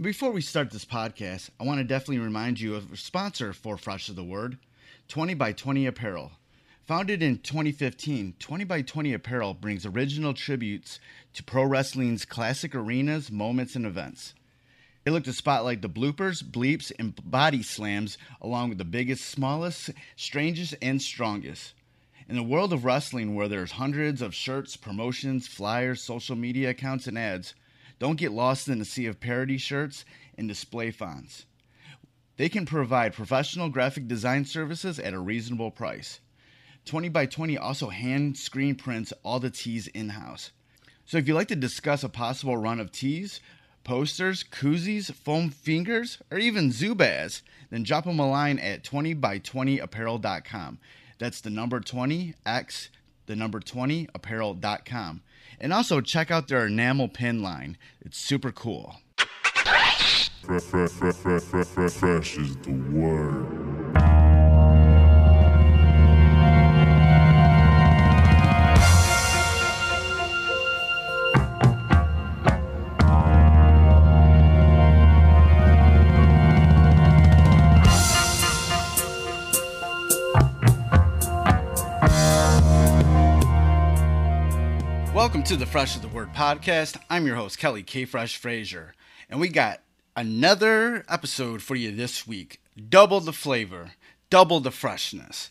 Before we start this podcast, I want to definitely remind you of a sponsor for Fresh is the Word 20 by 20 Apparel. Founded in 2015, 20 by 20 Apparel brings original tributes to pro wrestling's classic arenas, moments, and events. They look to spotlight the bloopers, bleeps, and body slams, along with the biggest, smallest, strangest, and strongest. In the world of wrestling, where there's hundreds of shirts, promotions, flyers, social media accounts, and ads, don't get lost in the sea of parody shirts and display fonts. They can provide professional graphic design services at a reasonable price. 20 by 20 also hand screen prints all the tees in house. So if you'd like to discuss a possible run of tees, posters, koozies, foam fingers, or even Zubaz, then drop them a line at 20by20apparel.com. That's the number 20x, the number 20apparel.com. And also check out their enamel pin line. It's super cool. Fresh, fresh, fresh, fresh, fresh, fresh is the word. Welcome to the Fresh is the Word podcast. I'm your host, Kelly K. Fresh Frazier, and we got another episode for you this week. Double the flavor, double the freshness.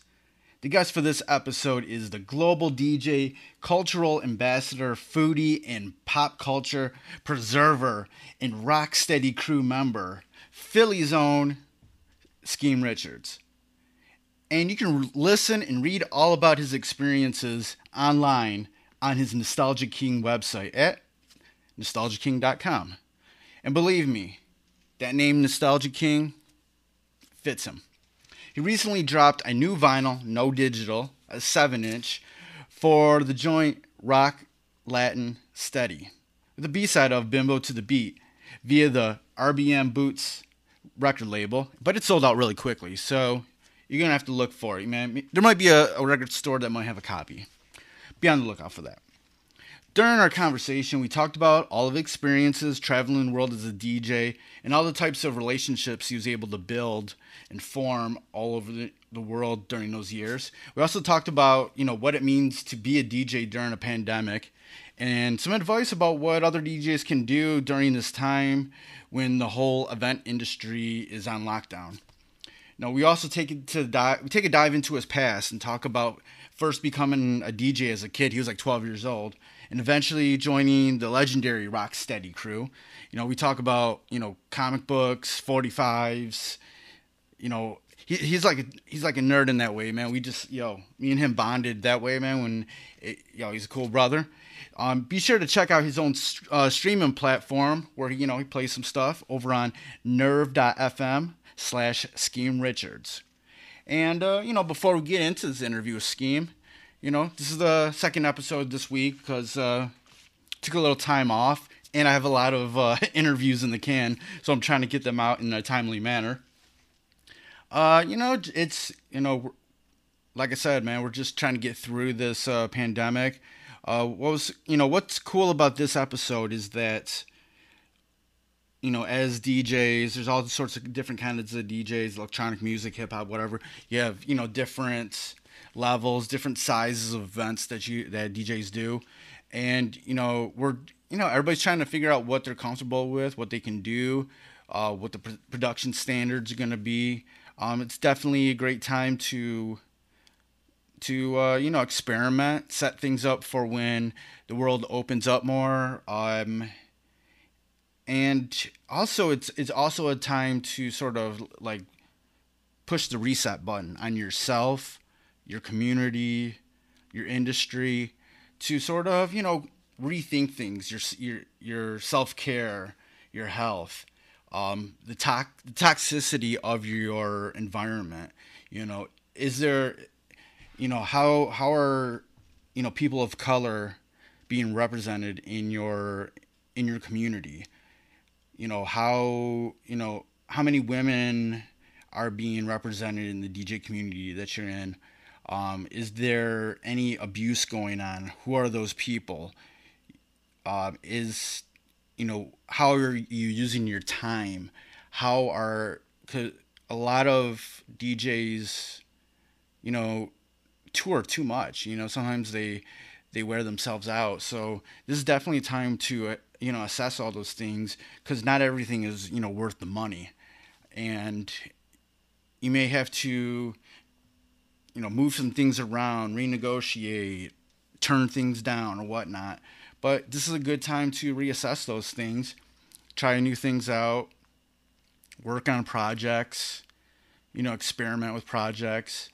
The guest for this episode is the global DJ, cultural ambassador, foodie, and pop culture preserver and rock steady crew member, Philly's own Skeme Richards. And you can listen and read all about his experiences online on his Nostalgia King website at nostalgiaking.com. And believe me, that name Nostalgia King fits him. He recently dropped a new vinyl, no digital, a 7 inch, for the joint Rock Latin Steady, the B side of Bimbo to the Beat via the RBM Boots record label, but it sold out really quickly, so you're gonna have to look for it, man. There might be a, a record store that might have a copy be on the lookout for that. During our conversation, we talked about all of experiences traveling the world as a DJ and all the types of relationships he was able to build and form all over the, the world during those years. We also talked about, you know, what it means to be a DJ during a pandemic and some advice about what other DJs can do during this time when the whole event industry is on lockdown. Now, we also take it to dive, we take a dive into his past and talk about first becoming a DJ as a kid. He was like 12 years old, and eventually joining the legendary Rocksteady crew. You know, we talk about you know comic books, 45s. You know, he, he's like a, he's like a nerd in that way, man. We just yo, me and him bonded that way, man. When it, yo, he's a cool brother. Um, be sure to check out his own uh, streaming platform where he, you know he plays some stuff over on Nerve.fm slash Skeme Richards. And, uh, you know, before we get into this interview Skeme, you know, this is the second episode this week because uh, took a little time off and I have a lot of uh, interviews in the can, so I'm trying to get them out in a timely manner. Uh, you know, it's, you know, like I said, man, we're just trying to get through this uh, pandemic. Uh, what was, you know, what's cool about this episode is that you know, as DJs, there's all sorts of different kinds of DJs, electronic music, hip hop, whatever. You have, you know, different levels, different sizes of events that you that DJs do, and you know, we're you know, everybody's trying to figure out what they're comfortable with, what they can do, uh, what the pr- production standards are going to be. Um, it's definitely a great time to to uh, you know experiment, set things up for when the world opens up more. Um, and also it's it's also a time to sort of like push the reset button on yourself, your community, your industry to sort of, you know, rethink things, your your your self-care, your health, um, the, to- the toxicity of your environment. You know, is there, you know, how how are, you know, people of color being represented in your in your community? You know how you know how many women are being represented in the DJ community that you're in. Um, is there any abuse going on? Who are those people? Uh, is you know, how are you using your time? How are cause a lot of DJs, you know, tour too much. You know, sometimes they they wear themselves out. So this is definitely time to you know assess all those things because not everything is you know worth the money, and you may have to you know move some things around, renegotiate, turn things down or whatnot. But this is a good time to reassess those things, try new things out, work on projects, you know, experiment with projects.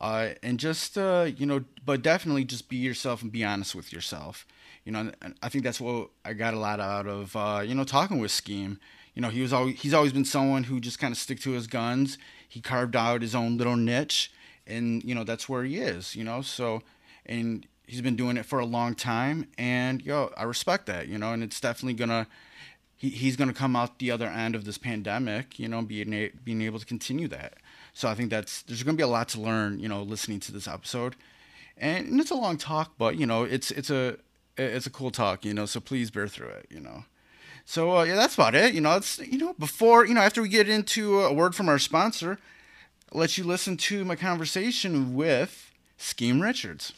Uh, and just uh, you know, but definitely just be yourself and be honest with yourself. You know, I think that's what I got a lot out of uh, you know talking with Skeme. You know, he was always he's always been someone who just kind of stick to his guns. He carved out his own little niche, and you know that's where he is. You know, so and he's been doing it for a long time, and yo, I respect that. You know, and it's definitely gonna he, he's gonna come out the other end of this pandemic. You know, being being able to continue that. So I think that's there's to be a lot to learn, you know, listening to this episode. And, and it's a long talk, but you know, it's it's a it's a cool talk, you know. So please bear through it, you know. So uh, yeah, that's about it. You know, it's you know before you know after we get into a word from our sponsor, I'll let you listen to my conversation with Skeme Richards.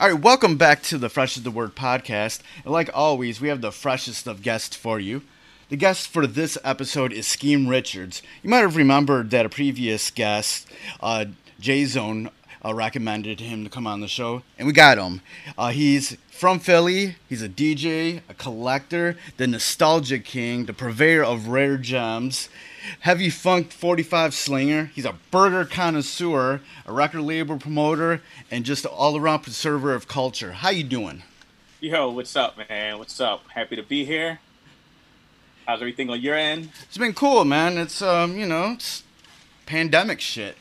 All right, welcome back to the Fresh is the Word podcast. And like always, we have the freshest of guests for you. The guest for this episode is Skeme Richards. You might have remembered that a previous guest, uh, J Zone, uh, recommended him to come on the show, and we got him. Uh, he's from Philly. He's a DJ, a collector, the nostalgia king, the purveyor of rare gems, heavy funk 45 slinger. He's a burger connoisseur, a record label promoter, and just an all around preserver of culture. How you doing? Yo, what's up, man? What's up? Happy to be here. How's everything on your end? It's been cool, man. It's um, you know, it's pandemic shit.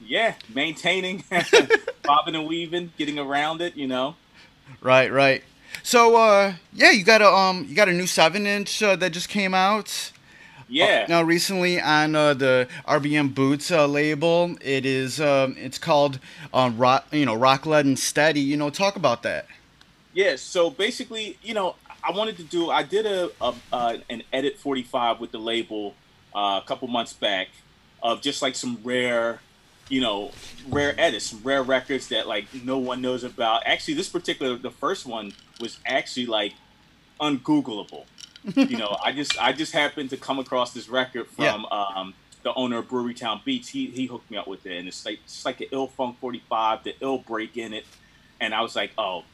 Yeah, maintaining, bobbing and weaving, getting around it, you know. Right, right. So, uh, yeah, you got a um, you got a new seven inch uh, that just came out. Yeah. Uh, now, recently on uh, the RBM Boots uh, label, it is um, it's called um, rock, you know, Rock Lead and Steady. You know, talk about that. Yeah. So basically, you know, I wanted to do. I did a, a uh, an edit 45 with the label uh, a couple months back of just like some rare, you know, rare edits, rare records that like no one knows about. Actually, this particular the first one was actually like ungoogleable. you know, I just I just happened to come across this record from yeah. um, the owner of Brewery Town Beats. He he hooked me up with it, and it's like it's like an ill funk 45, the ill break in it, and I was like, oh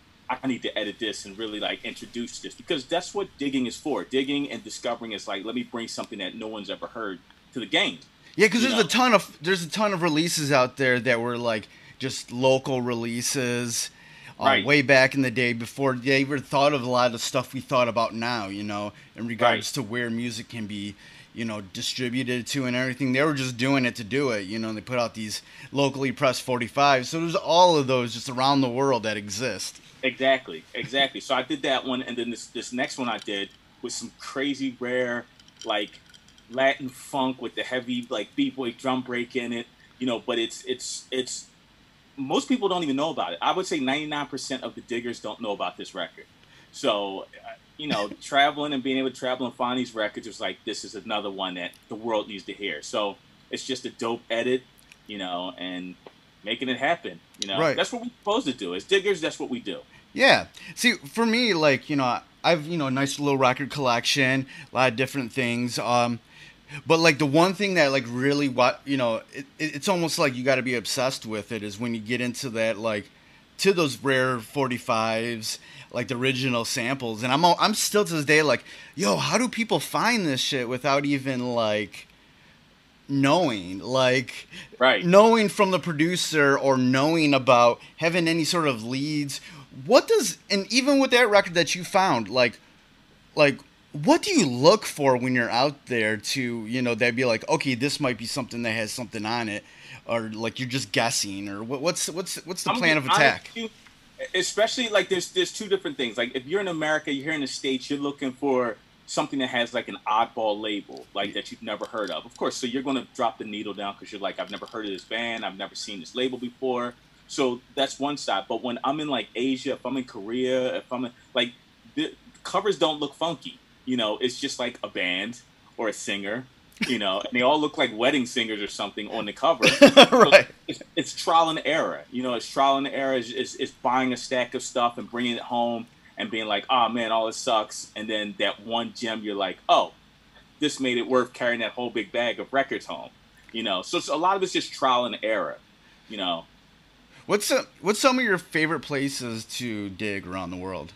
I need to edit this and really like introduce this because that's what digging is for. Digging and discovering is like let me bring something that no one's ever heard to the game. Yeah, because there's know? a ton of there's a ton of releases out there that were like just local releases. Uh, right. Way back in the day, before they ever thought of a lot of stuff we thought about now, you know, in regards right. to where music can be, you know, distributed to and everything. They were just doing it to do it, you know. and They put out these locally pressed 45s, so there's all of those just around the world that exist. Exactly, exactly. So I did that one, and then this this next one I did with some crazy rare like Latin funk with the heavy like b boy drum break in it. You know, but it's it's it's most people don't even know about it. I would say 99% of the diggers don't know about this record. So, you know, traveling and being able to travel and find these records was like this is another one that the world needs to hear. So it's just a dope edit, you know, and making it happen. You know, right. that's what we're supposed to do. As diggers, that's what we do. Yeah. See, for me, like you know, I've you know a nice little record collection, a lot of different things. Um, but like the one thing that like really what you know, it, it's almost like you got to be obsessed with it is when you get into that like to those rare 45s like the original samples. And i'm i'm still to this day like yo how do people find this shit without even like knowing? Like right. knowing from the producer or knowing about having any sort of leads. What does and even with that record that you found like like what do you look for when you're out there to you know they'd be like okay this might be something that has something on it or like you're just guessing or what, what's what's what's the I'm plan of attack you, especially like there's there's two different things like if you're in america you're here in the states you're looking for something that has like an oddball label like that you've never heard of of course so you're going to drop the needle down because you're like i've never heard of this band i've never seen this label before So that's one side. But when I'm in like Asia, if I'm in Korea, if I'm in like the covers don't look funky. You know, it's just like a band or a singer. You know, and they all look like wedding singers or something on the cover. right. It's, it's trial and error. You know, it's trial and error. It's, it's, it's buying a stack of stuff and bringing it home and being like, oh man, all this sucks. And then that one gem, you're like, oh, this made it worth carrying that whole big bag of records home. You know, so a lot of it's just trial and error. You know, What's some, what's some of your favorite places to dig around the world?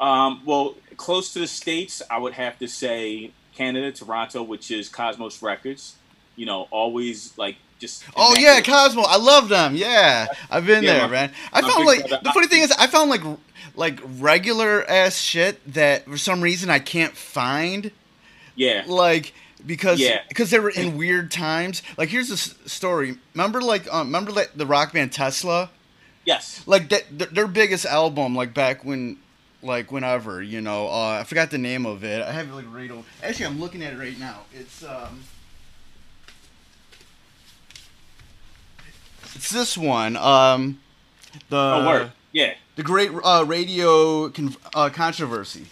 Um, well, close to the states, I would have to say Canada, Toronto, which is Cosmos Records. You know, always like just. Oh yeah, Cosmo. I love them. Yeah, I've been Yeah, there, my- man. I found like brother- the funny thing is, I found like like regular ass shit that for some reason I can't find. Yeah, Like because Yeah. because they were in weird times. Like here's the story. Remember like um, remember like the rock band Tesla. yes, Like that th- their biggest album like back when like whenever you know uh, I forgot the name of it. I have it like right over. Actually, I'm looking at it right now. It's um. It's this one. Um, the oh word, yeah, the great uh, radio con- uh, controversy.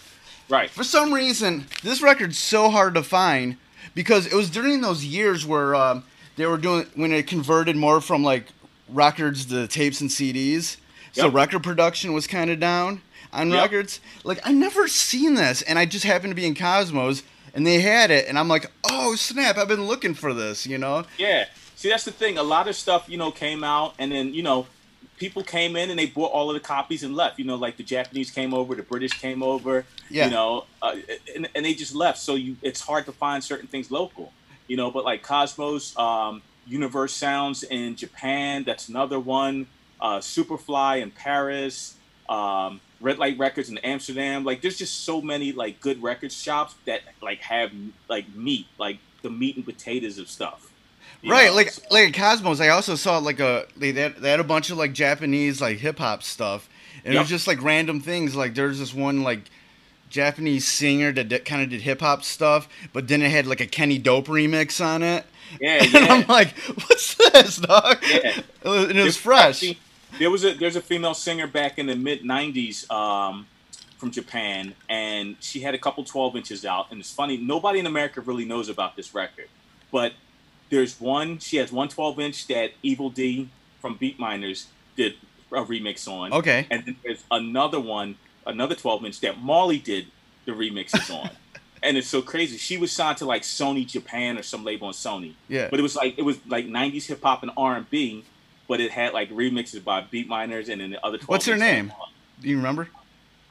right, For some reason, this record's so hard to find because it was during those years where um, they were doing when it converted more from like records to tapes and CDs. So Yep. record production was kind of down on Yep. records. Like I never seen this, and I just happened to be in Cosmos, and they had it, and I'm like, oh snap! I've been looking for this, you know? yeah. See, that's the thing. A lot of stuff, you know, came out, and then you know, people came in and they bought all of the copies and left. You know, like the Japanese came over, the British came over. Yeah. You know, uh, and, and they just left. So you, it's hard to find certain things local. You know, but like Cosmos, um, Universounds in Japan, that's another one. Uh, Superfly in Paris, um, Red Light Records in Amsterdam. Like, there's just so many like good record shops that like have like meat, like the meat and potatoes of stuff. Right, know, like so- like at Cosmos, I also saw like a they they had, they had a bunch of like Japanese like hip hop stuff, and it was just like random things. Like there's this one like Japanese singer that, kind of did hip hop stuff, but then it had like a Kenny Dope remix on it. yeah, And yeah. I'm like, what's this, dog? Yeah. It was- and it was fresh. There was a there's a female singer back in the mid '90s um, from Japan, and she had a couple 12 inches out. And it's funny, nobody in America really knows about this record, but there's one. She has one 12 inch that Evil Dee from Beatminerz did a remix on. Okay. And then there's another one, another 12 inch that Molly did the remixes on. And it's so crazy. She was signed to like Sony Japan or some label on Sony. Yeah. But it was like it was like '90s hip hop and R&B, but it had like remixes by Beatminerz and then the other. 12 What's her name? songs. Do you remember?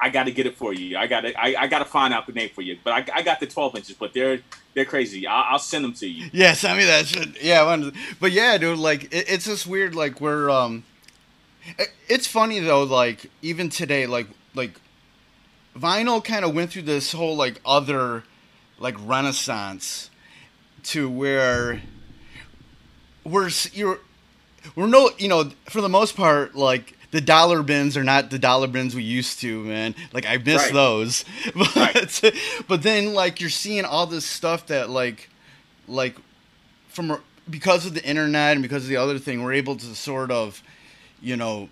I got to get it for you. I got to. I, I got to find out the name for you. But I, I got the 12 inches. But they're they're crazy. I'll, I'll send them to you. Yeah, send me that shit. Yeah, I but yeah, dude, like it, it's just weird. Like we're um, it- it's funny though. Like even today, like like vinyl kind of went through this whole like other like renaissance to where we're you're we're no you know for the most part like the dollar bins are not the dollar bins we used to man like i miss Right. those but Right. but then like you're seeing all this stuff that like like from because of the internet and because of the other thing we're able to sort of you know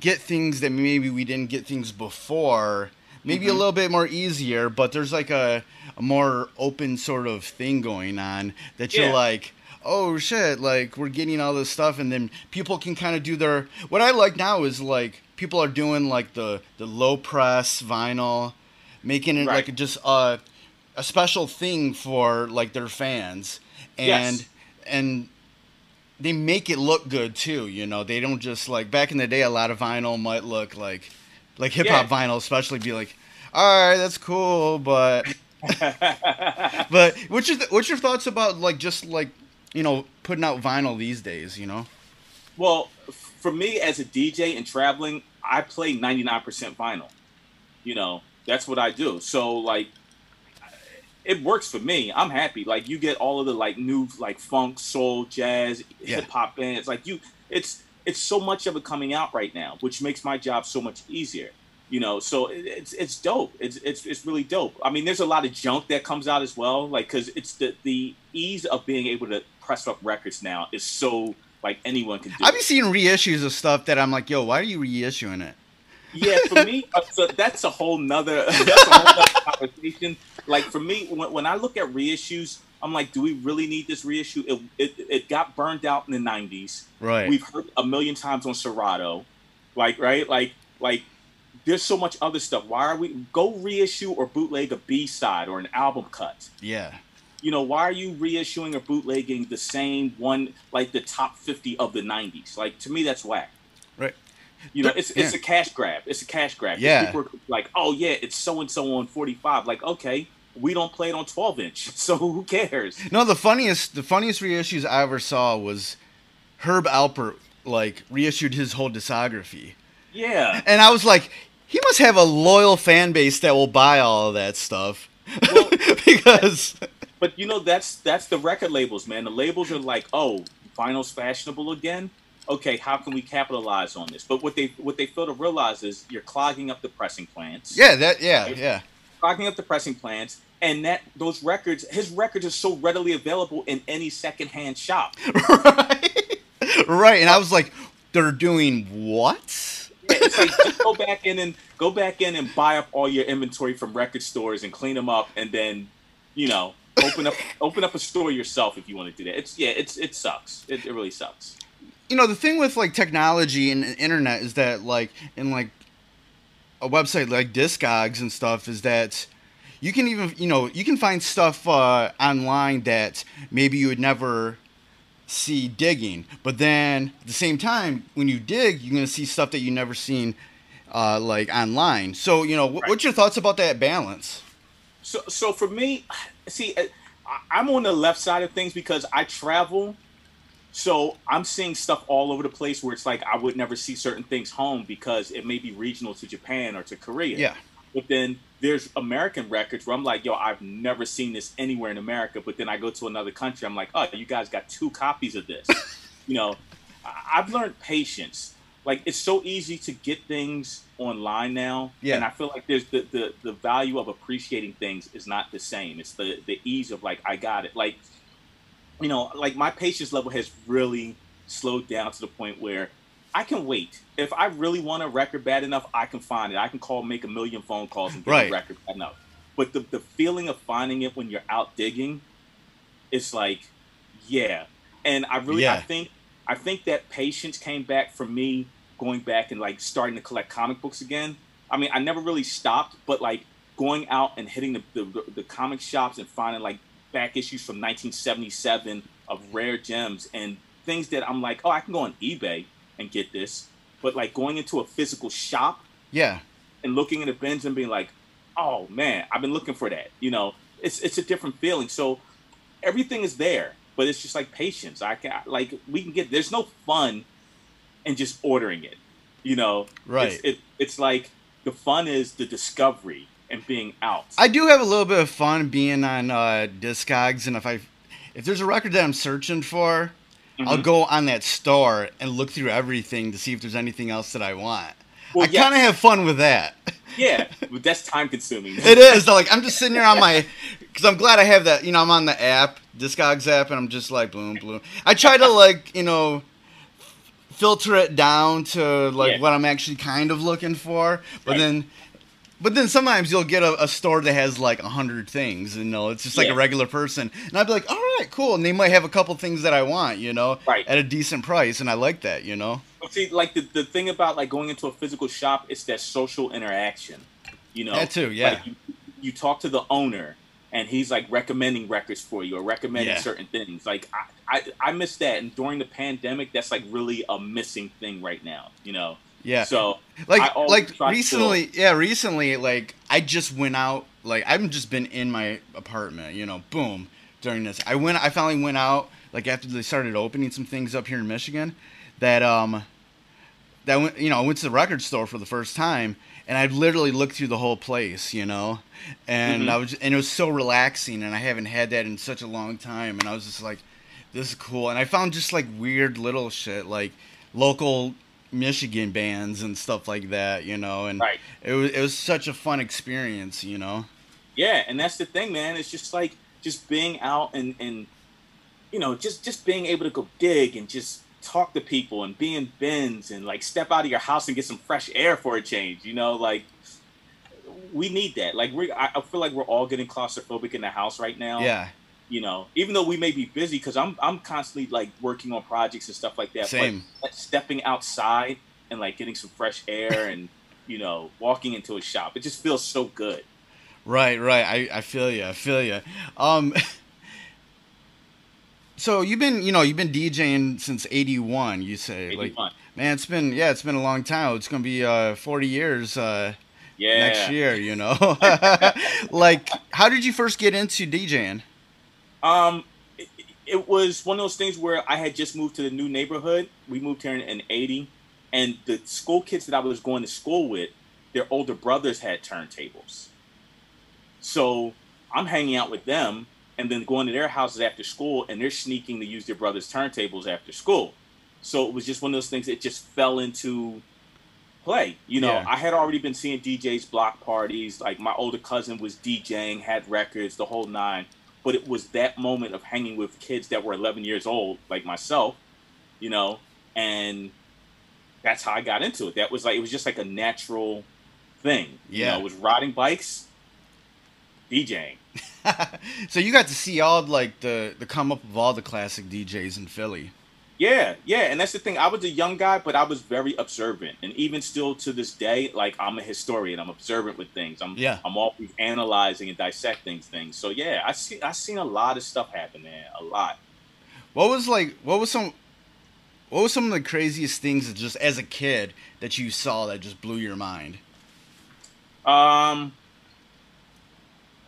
get things that maybe we didn't get things before maybe a Mhm. little bit more easier but there's like a, a more open sort of thing going on that you're like oh shit like we're getting all this stuff and then people can kind of do their what i like now is like people are doing like the the low press vinyl making it Right. like just a, a special thing for like their fans and Yes. and they make it look good too you know they don't just like back in the day a lot of vinyl might look like like hip hop vinyl especially be like all right that's cool but but what's your th- what's your thoughts about like just like you know putting out vinyl these days you know Well, for me as a DJ and traveling, I play 99% vinyl. You know, that's what I do. So like it works for me. I'm happy. Like you get all of the like new like funk, soul, jazz, Yeah. hip hop bands. Like you it's it's so much of it coming out right now, which makes my job so much easier. You know, so it, it's it's dope. It's it's it's really dope. I mean, there's a lot of junk that comes out as well, like because it's the the ease of being able to press up records now is so like anyone can do. I've been seeing reissues of stuff that I'm like, yo, why are you reissuing it? Yeah, for me, uh, so that's a whole nother that's a whole nother conversation. Like for me, when, when I look at reissues, I'm like, do we really need this reissue? It it, it got burned out in the '90s. Right. We've heard a million times on Serato, like right, like like. There's so much other stuff. Why are we go reissue or bootleg a B side or an album cut? yeah. You know, why are you reissuing or bootlegging the same one, like the top 50 of the 90s? Like, to me, that's whack. Right. You know, it's it's a cash grab. It's a cash grab. Yeah. People are like, oh yeah, it's so and so on 45. Like, okay, we don't play it on 12 inch, so who cares? No, the funniest the funniest reissues I ever saw was Herb Alpert like reissued his whole discography. Yeah. And I was like, he must have a loyal fan base that will buy all of that stuff. Well- because But you know, that's that's the record labels, man. The labels are like, oh, vinyl's fashionable again. Okay, how can we capitalize on this? But what they what they fail to realize is you're clogging up the pressing plants. yeah, that yeah, yeah. clogging up the pressing plants, and that those records, his records are so readily available in any secondhand shop. right. Right. And I was like, they're doing what? Yeah, like go back in and go back in and buy up all your inventory from record stores and clean them up, and then, you know, open up open up a store yourself if you want to do that. It's yeah, it's it sucks. It, it really sucks. you know the thing with like technology and internet is that like in like a website like discogs and stuff is that you can even you know you can find stuff uh, online that maybe you would never see digging but then at the same time when you dig you're going to see stuff that you never seen uh, like online so you know wh- Right. what's your thoughts about that balance So so for me, see, uh, I- I'm on the left side of things because I travel. So I'm seeing stuff all over the place where it's like I would never see certain things home because it may be regional to Japan or to Korea. yeah But then there's American records where I'm like, yo, I've never seen this anywhere in America. But then I go to another country, I'm like, oh, you guys got two copies of this. you know, I've learned patience. Like it's so easy to get things online now, Yeah. and I feel like there's the, the the value of appreciating things is not the same. It's the the ease of like I got it. Like you know, like my patience level has really slowed down to the point where I can wait. If I really want a record bad enough, I can find it. I can call, make a million phone calls, and get Right. a record bad enough. But the the feeling of finding it when you're out digging, it's like, yeah. And I really, I think, I think that patience came back for me going back and like starting to collect comic books again. I mean, I never really stopped, but like going out and hitting the the, the comic shops and finding like back issues from 1977 of rare gems and things that I'm like, oh, I can go on eBay and get this. But like going into a physical shop yeah and looking in the bins and being like, oh man, I've been looking for that. You know, it's it's a different feeling. So everything is there, but it's just like patience. I can like we can get. There's no fun in just ordering it. You know, Right. It's, it, it's like the fun is the discovery and being out. I do have a little bit of fun being on uh, Discogs, and if I if there's a record that I'm searching for, I'll Mhm. go on that store and look through everything to see if there's anything else that I want. Well, I yes. kind of have fun with that. yeah, but that's time consuming. it is like I'm just sitting there on my because I'm glad I have that. You know, I'm on the app, Discogs app, and I'm just like boom, boom. I try to like you know filter it down to like Yeah. what I'm actually kind of looking for, but Right. then. But then sometimes you'll get a, a store that has like a hundred things, you know, it's just like Yeah. a regular person, and I'd be like, all right, cool, and they might have a couple things that I want, you know, Right. at a decent price, and I like that, you know. See, like the, the thing about like going into a physical shop, it's that social interaction. You know, That too, yeah. Like, you, you talk to the owner, and he's like recommending records for you or recommending Yeah. certain things. Like I, I, I miss that, and during the pandemic, that's like really a missing thing right now. You know, Yeah. So like like try to recently yeah recently like i just went out like i've just been in my apartment you know boom during this i went i finally went out like after they started opening some things up here in michigan that um that went you know i went to the record store for the first time and i literally looked through the whole place you know and Mhm. i was and it was so relaxing and i haven't had that in such a long time and i was just like this is cool and i found just like weird little shit like local michigan bands and stuff like that you know and Right. it was it was such a fun experience you know yeah, and that's the thing, man. It's just like just being out and and you know just just being able to go dig and just talk to people and be in bins and like step out of your house and get some fresh air for a change. You know, like we need that. Like we, I, I feel like we're all getting claustrophobic in the house right now. Yeah. You know, even though we may be busy, because I'm I'm constantly like working on projects and stuff like that. Same. But stepping outside and like getting some fresh air and you know walking into a shop, it just feels so good. Right, right. I, I feel you. I feel you. Um, so you've been, you know, you've been DJing since '81. You say, 81. like, man, it's been, yeah, it's been a long time. It's gonna be uh, 40 years uh, Yeah. next year. You know, like, how did you first get into DJing? Um, it, it was one of those things where I had just moved to the new neighborhood. We moved here in, in '80, and the school kids that I was going to school with, their older brothers had turntables. So I'm hanging out with them, and then going to their houses after school, and they're sneaking to use their brothers' turntables after school. So it was just one of those things that just fell into play. You know, Yeah. I had already been seeing DJs block parties. Like my older cousin was DJing, had records, the whole nine. But it was that moment of hanging with kids that were 11 years old, like myself, you know, and that's how I got into it. That was like it was just like a natural thing. You Yeah. know, it was riding bikes, DJing. so you got to see all like the the come up of all the classic DJs in Philly. Yeah, yeah, and that's the thing. I was a young guy, but I was very observant, and even still to this day, like I'm a historian. I'm observant with things. I'm Yeah. I'm always analyzing and dissecting things. So yeah, I see. I seen a lot of stuff happen, man. A lot. What was like? What was some? What was some of the craziest things that just as a kid that you saw that just blew your mind? Um,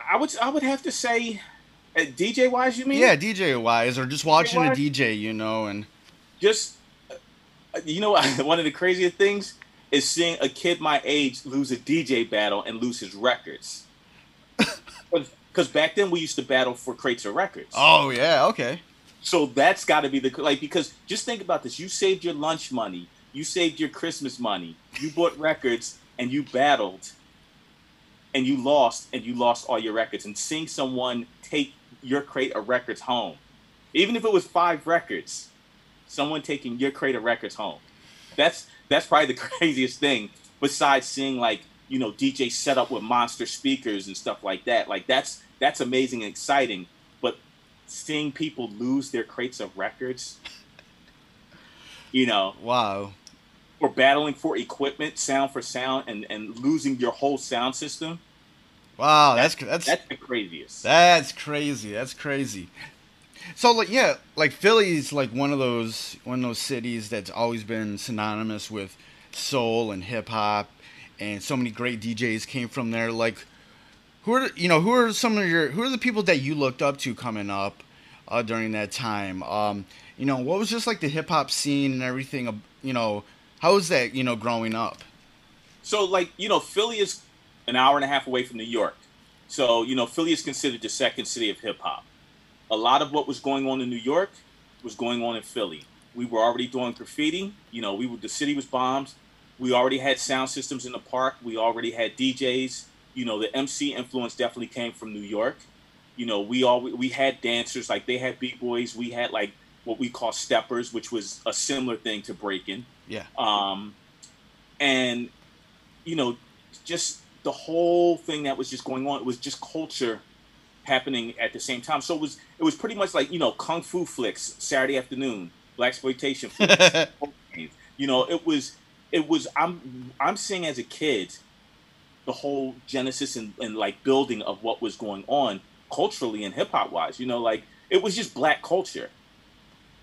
I would I would have to say, uh, DJ wise, you mean? Yeah, DJ wise, or just watching a wise? DJ, you know, and Just uh, you know, one of the craziest things is seeing a kid my age lose a DJ battle and lose his records. Because back then we used to battle for crates of records. oh yeah, okay, So that's got to be the like because just think about this: you saved your lunch money, you saved your Christmas money, you bought records, and you battled, and you lost, and you lost all your records. And seeing someone take your crate of records home, even if it was five records, someone taking your crate of records home, that's that's probably the craziest thing. Besides seeing like you know DJ set up with monster speakers and stuff like that, like that's that's amazing and exciting. But seeing people lose their crates of records, you know, wow, or battling for equipment, sound for sound, and and losing your whole sound system, wow, that's that's that's the craziest. that's crazy. That's crazy. So like yeah, like Philly's like one of those one of those cities that's always been synonymous with soul and hip hop, and so many great DJs came from there. Like, who are you know who are some of your who are the people that you looked up to coming up uh, during that time? Um, you know, what was just like the hip hop scene and everything? You know, how was that? You know, growing up. So, like, you know, Philly is an hour and a half away from New York. So, you know, Philly is considered the second city of hip hop. A lot of what was going on in New York was going on in Philly. We were already doing graffiti. You know, we were the city was bombed. We already had sound systems in the park. We already had DJs. You know, the MC influence definitely came from New York. You know, we all we had dancers like they had b boys. We had like what we call steppers, which was a similar thing to breaking Yeah. um, and you know, just the whole thing that was just going on. It was just culture happening at the same time. So it was it was pretty much like you know kung fu flicks Saturday afternoon, black exploitation you know, it was it was I'm I'm seeing as a kid the whole genesis and, and like building of what was going on culturally and hip hop wise. You know, like it was just black culture.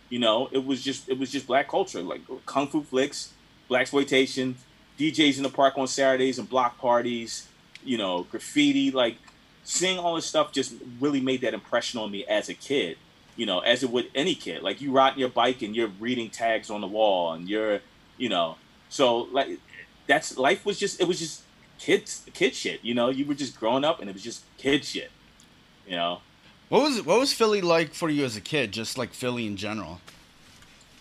You know, it was just it was just black culture, like kung fu flicks, black exploitation, DJs in the park on Saturdays and block parties. You know, graffiti. Like seeing all this stuff just really made that impression on me as a kid. You know, as it would any kid. Like you riding your bike and you're reading tags on the wall and you're, you know, so like that's life was just it was just kids kid shit. You know, you were just growing up and it was just kid shit. You know. What was what was Philly like for you as a kid? Just like Philly in general.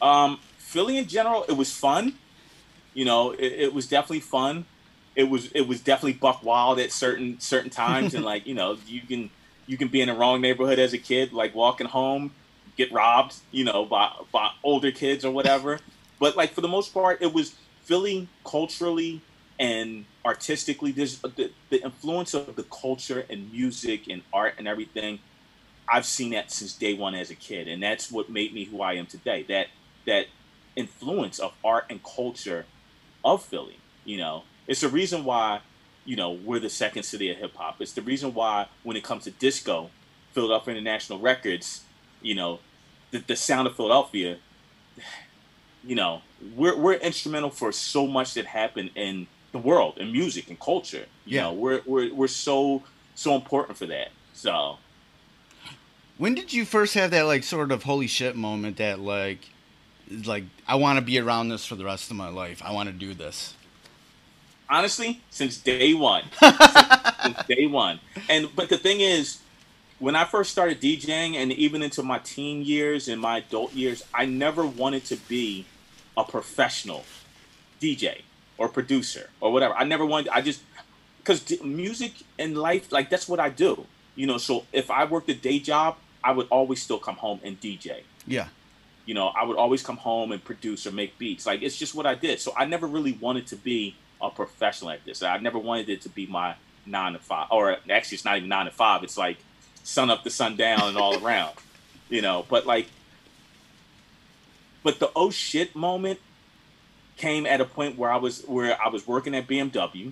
Um, Philly in general, it was fun. You know, it, it was definitely fun. It was it was definitely buck wild at certain certain times, and like you know, you can you can be in the wrong neighborhood as a kid, like walking home, get robbed, you know, by by older kids or whatever. but like for the most part, it was Philly culturally and artistically. There's the, the influence of the culture and music and art and everything. I've seen that since day one as a kid, and that's what made me who I am today. That that influence of art and culture of Philly. You know, it's the reason why you know we're the second city of hip hop. It's the reason why when it comes to disco, Philadelphia International Records, you know, the, the sound of Philadelphia. You know, we're we're instrumental for so much that happened in the world in music and culture. You Yeah. know, we're we're we're so so important for that. So When did you first have that like sort of holy shit moment that like like I want to be around this for the rest of my life. I want to do this. honestly, since day one, since, day one. And but the thing is, when I first started DJing, and even into my teen years and my adult years, I never wanted to be a professional DJ or producer or whatever. I never wanted. I just because music and life, like that's what I do. You know, so if I worked a day job, I would always still come home and DJ. Yeah. You know, I would always come home and produce or make beats. Like it's just what I did. So I never really wanted to be a professional at this. I never wanted it to be my nine to five, or actually, it's not even nine to five. It's like sun up to sundown and all around. You know, but like, but the oh shit moment came at a point where I was where I was working at BMW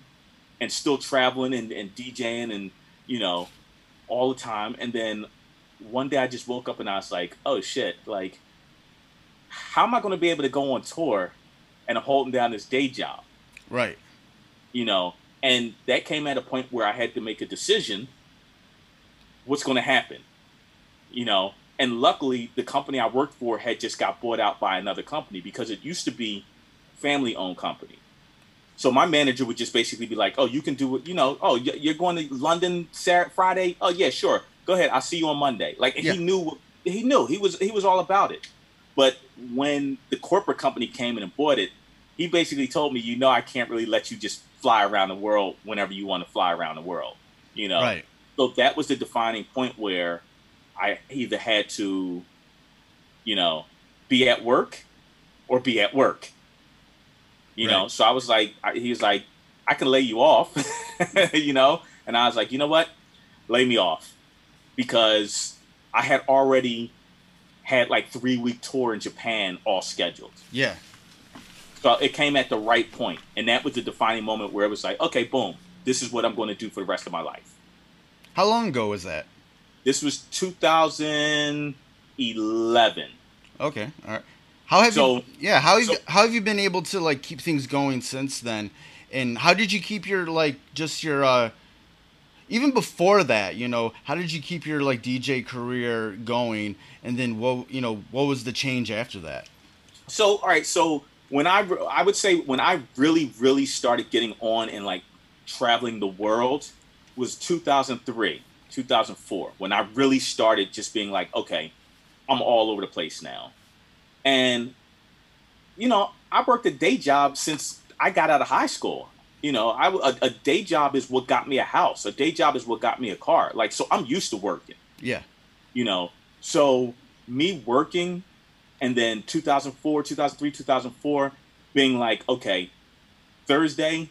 and still traveling and, and DJing and you know all the time. And then one day I just woke up and I was like, oh shit, like how am I going to be able to go on tour and holding down this day job? Right. You know, and that came at a point where I had to make a decision what's going to happen, you know. And luckily, the company I worked for had just got bought out by another company because it used to be family owned company. So my manager would just basically be like, "Oh, you can do it. You know, oh, you're going to London Saturday, Friday. Oh, yeah, sure. Go ahead. I'll see you on Monday." Like Yeah. he knew, he knew he was he was all about it. But when the corporate company came in and bought it, he basically told me, "You know, I can't really let you just fly around the world whenever you want to fly around the world." You know, Right. so that was the defining point where I either had to, you know, be at work or be at work. You know, so I was like, he was like, I can lay you off, you know, and I was like, you know what, lay me off, because I had already had like three week tour in Japan all scheduled. Yeah. So it came at the right point, and that was the defining moment where it was like, okay, boom, this is what I'm going to do for the rest of my life. How long ago was that? This was 2011. Okay. All right. How have So- you? Yeah. How have so- you, how have you been able to like keep things going since then? And how did you keep your like just your uh even before that? You know, how did you keep your like DJ career going? And then what you know what was the change after that? So, all right. So when I, I would say when I really, really started getting on and like traveling the world was 2003, 2004, when I really started just being like, okay, I'm all over the place now. And, you know, I worked a day job since I got out of high school. You know, I, a, a day job is what got me a house. A day job is what got me a car. Like, so I'm used to working Yeah. you know so me working and then 2004 2003 2004 being like okay thursday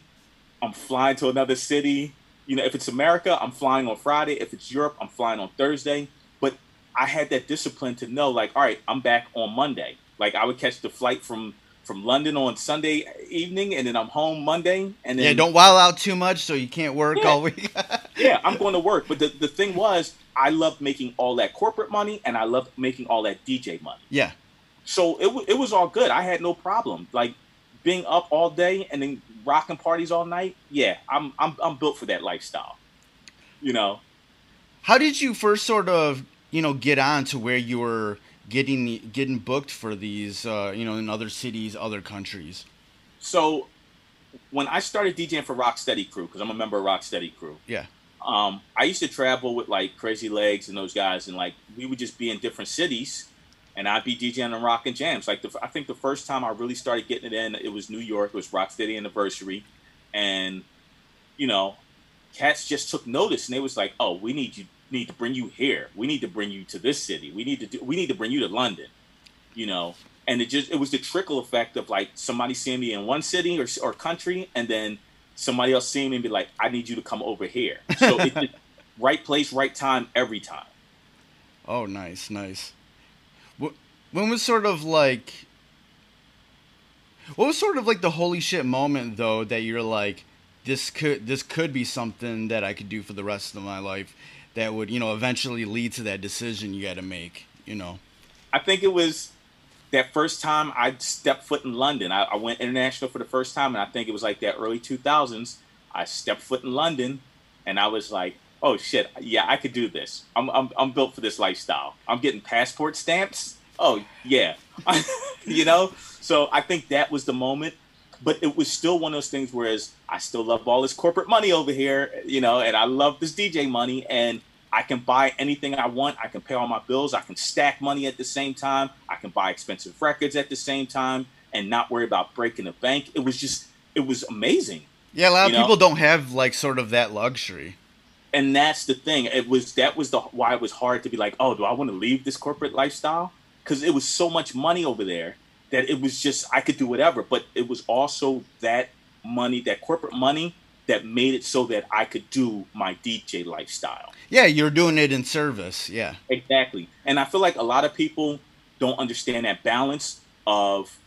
i'm flying to another city you know if it's america i'm flying on friday if it's europe i'm flying on thursday but i had that discipline to know like all right i'm back on monday like i would catch the flight from from london on sunday evening and then i'm home monday and then Yeah. Don't wild out too much so you can't work Yeah. all week. yeah, I'm going to work. But the, the thing was, I loved making all that corporate money and I loved making all that DJ money. yeah. So it, it was all good. I had no problem. Like being up all day and then rocking parties all night. Yeah, I'm, I'm, I'm built for that lifestyle. You know? How did you first sort of, you know, get on to where you were getting getting booked for these, uh, you know, in other cities, other countries? So when I started DJing for Rocksteady Crew, because I'm a member of Rocksteady Crew, Yeah. um, I used to travel with like Crazy Legs and those guys, and like we would just be in different cities, and I'd be DJing and rocking jams. Like the, I think the first time I really started getting it in, it was New York. It was Rocksteady Anniversary, and you know, cats just took notice, and they was like, "Oh, we need you. Need to bring you here. We need to bring you to this city. We need to do, we need to bring you to London. You know, and it just it was the trickle effect of like somebody seeing me in one city or, or country, and then somebody else seeing me and be like, I need you to come over here. So it's right place, right time, every time. Oh, nice, nice. What, when was sort of like, what was sort of like the holy shit moment though that you're like, this could this could be something that I could do for the rest of my life, that would you know eventually lead to that decision you got to make. You know. I think it was that first time I stepped foot in London. I, I went international for the first time, and I think it was like that early 2000s. I stepped foot in London, and I was like, oh shit, yeah, I could do this. I'm, I'm, I'm built for this lifestyle. I'm getting passport stamps. Oh yeah, you know. So I think that was the moment, but it was still one of those things. Whereas I still love all this corporate money over here, you know, and I love this DJ money, and I can buy anything I want. I can pay all my bills. I can stack money at the same time. I can buy expensive records at the same time, and not worry about breaking the bank. It was just, it was amazing. Yeah, a lot of people know? don't have like sort of that luxury and that's the thing. It was that was the why it was hard to be like, oh, do I want to leave this corporate lifestyle? Because it was so much money over there that it was just I could do whatever. But it was also that money, that corporate money, that made it so that I could do my DJ lifestyle. Yeah, you're doing it in service. Yeah, exactly. And I feel like a lot of people don't understand that balance of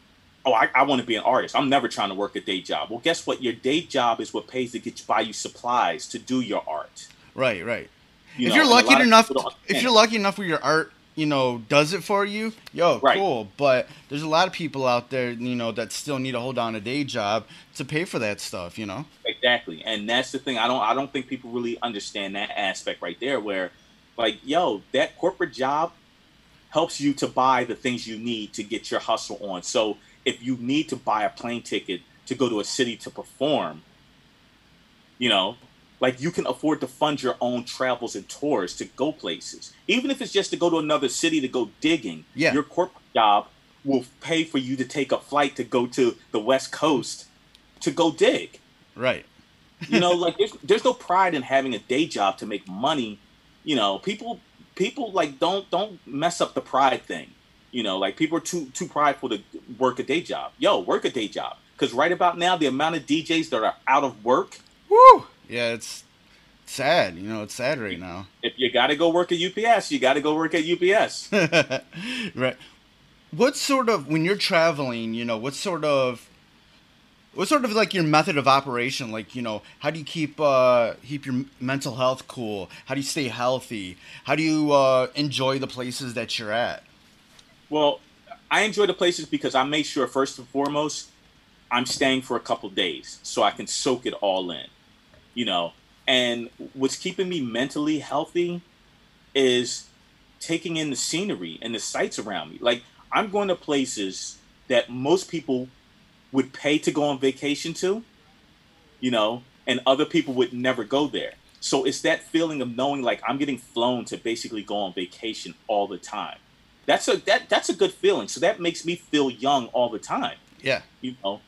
oh, I, I want to be an artist. I'm never trying to work a day job. Well, guess what? Your day job is what pays to get you, buy you supplies to do your art. Right, right. You if know, you're lucky enough, if you're lucky enough where your art, you know, does it for you, yo, right. cool. But there's a lot of people out there, you know, that still need to hold on a day job to pay for that stuff, you know. Exactly, and that's the thing. I don't, I don't think people really understand that aspect right there. Where, like, yo, that corporate job helps you to buy the things you need to get your hustle on. So if you need to buy a plane ticket to go to a city to perform, you know, like you can afford to fund your own travels and tours to go places, even if it's just to go to another city to go digging. Yeah. Your corporate job will pay for you to take a flight to go to the West Coast to go dig. Right. you know, like there's there's no pride in having a day job to make money. You know, people people like don't don't mess up the pride thing. You know, like people are too too prideful to work a day job. Yo, work a day job. Because right about now, the amount of DJs that are out of work. Woo! Yeah, it's sad. You know, it's sad right now. If you got to go work at UPS, you got to go work at UPS. right. What sort of when you're traveling, you know, what sort of what sort of like your method of operation like you know how do you keep uh keep your mental health cool how do you stay healthy how do you uh enjoy the places that you're at well i enjoy the places because i make sure first and foremost i'm staying for a couple days so i can soak it all in you know. And what's keeping me mentally healthy is taking in the scenery and the sights around me. Like I'm going to places that most people would pay to go on vacation to, you know, and other people would never go there. So it's that feeling of knowing like I'm getting flown to basically go on vacation all the time. That's a that that's a good feeling. So that makes me feel young all the time. Yeah. You know,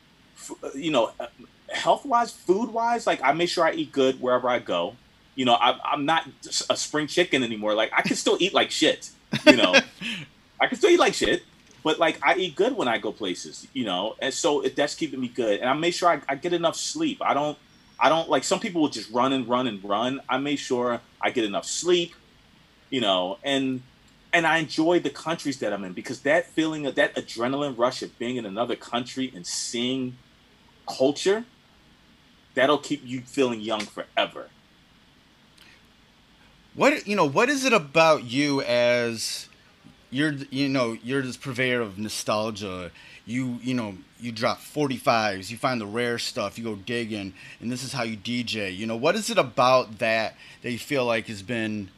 uh, you know, uh, health wise, food wise, like I make sure I eat good wherever I go. You know, I, I'm not a spring chicken anymore. Like I can still eat like shit. You know, I can still eat like shit, but like I eat good when I go places. You know, and so it, that's keeping me good. And I make sure I, I get enough sleep. I don't. I don't like some people will just run and run and run. I make sure I get enough sleep, you know, and and I enjoy the countries that I'm in because that feeling of that adrenaline rush of being in another country and seeing culture that'll keep you feeling young forever. What you know? What is it about you as you're you know you're this purveyor of nostalgia? You you know you drop 45s, you find the rare stuff, you go digging, and this is how you DJ. You know what is it about that that you feel like has been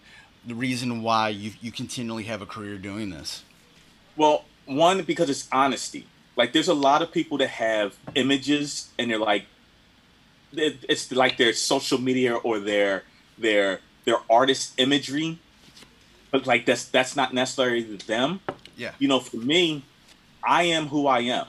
the reason why you you continually have a career doing this? Well, one because it's honesty. Like there's a lot of people that have images and they're like it's like their social media or their their their artist imagery, but like that's that's not necessarily them. Yeah. You know, for me, I am who I am.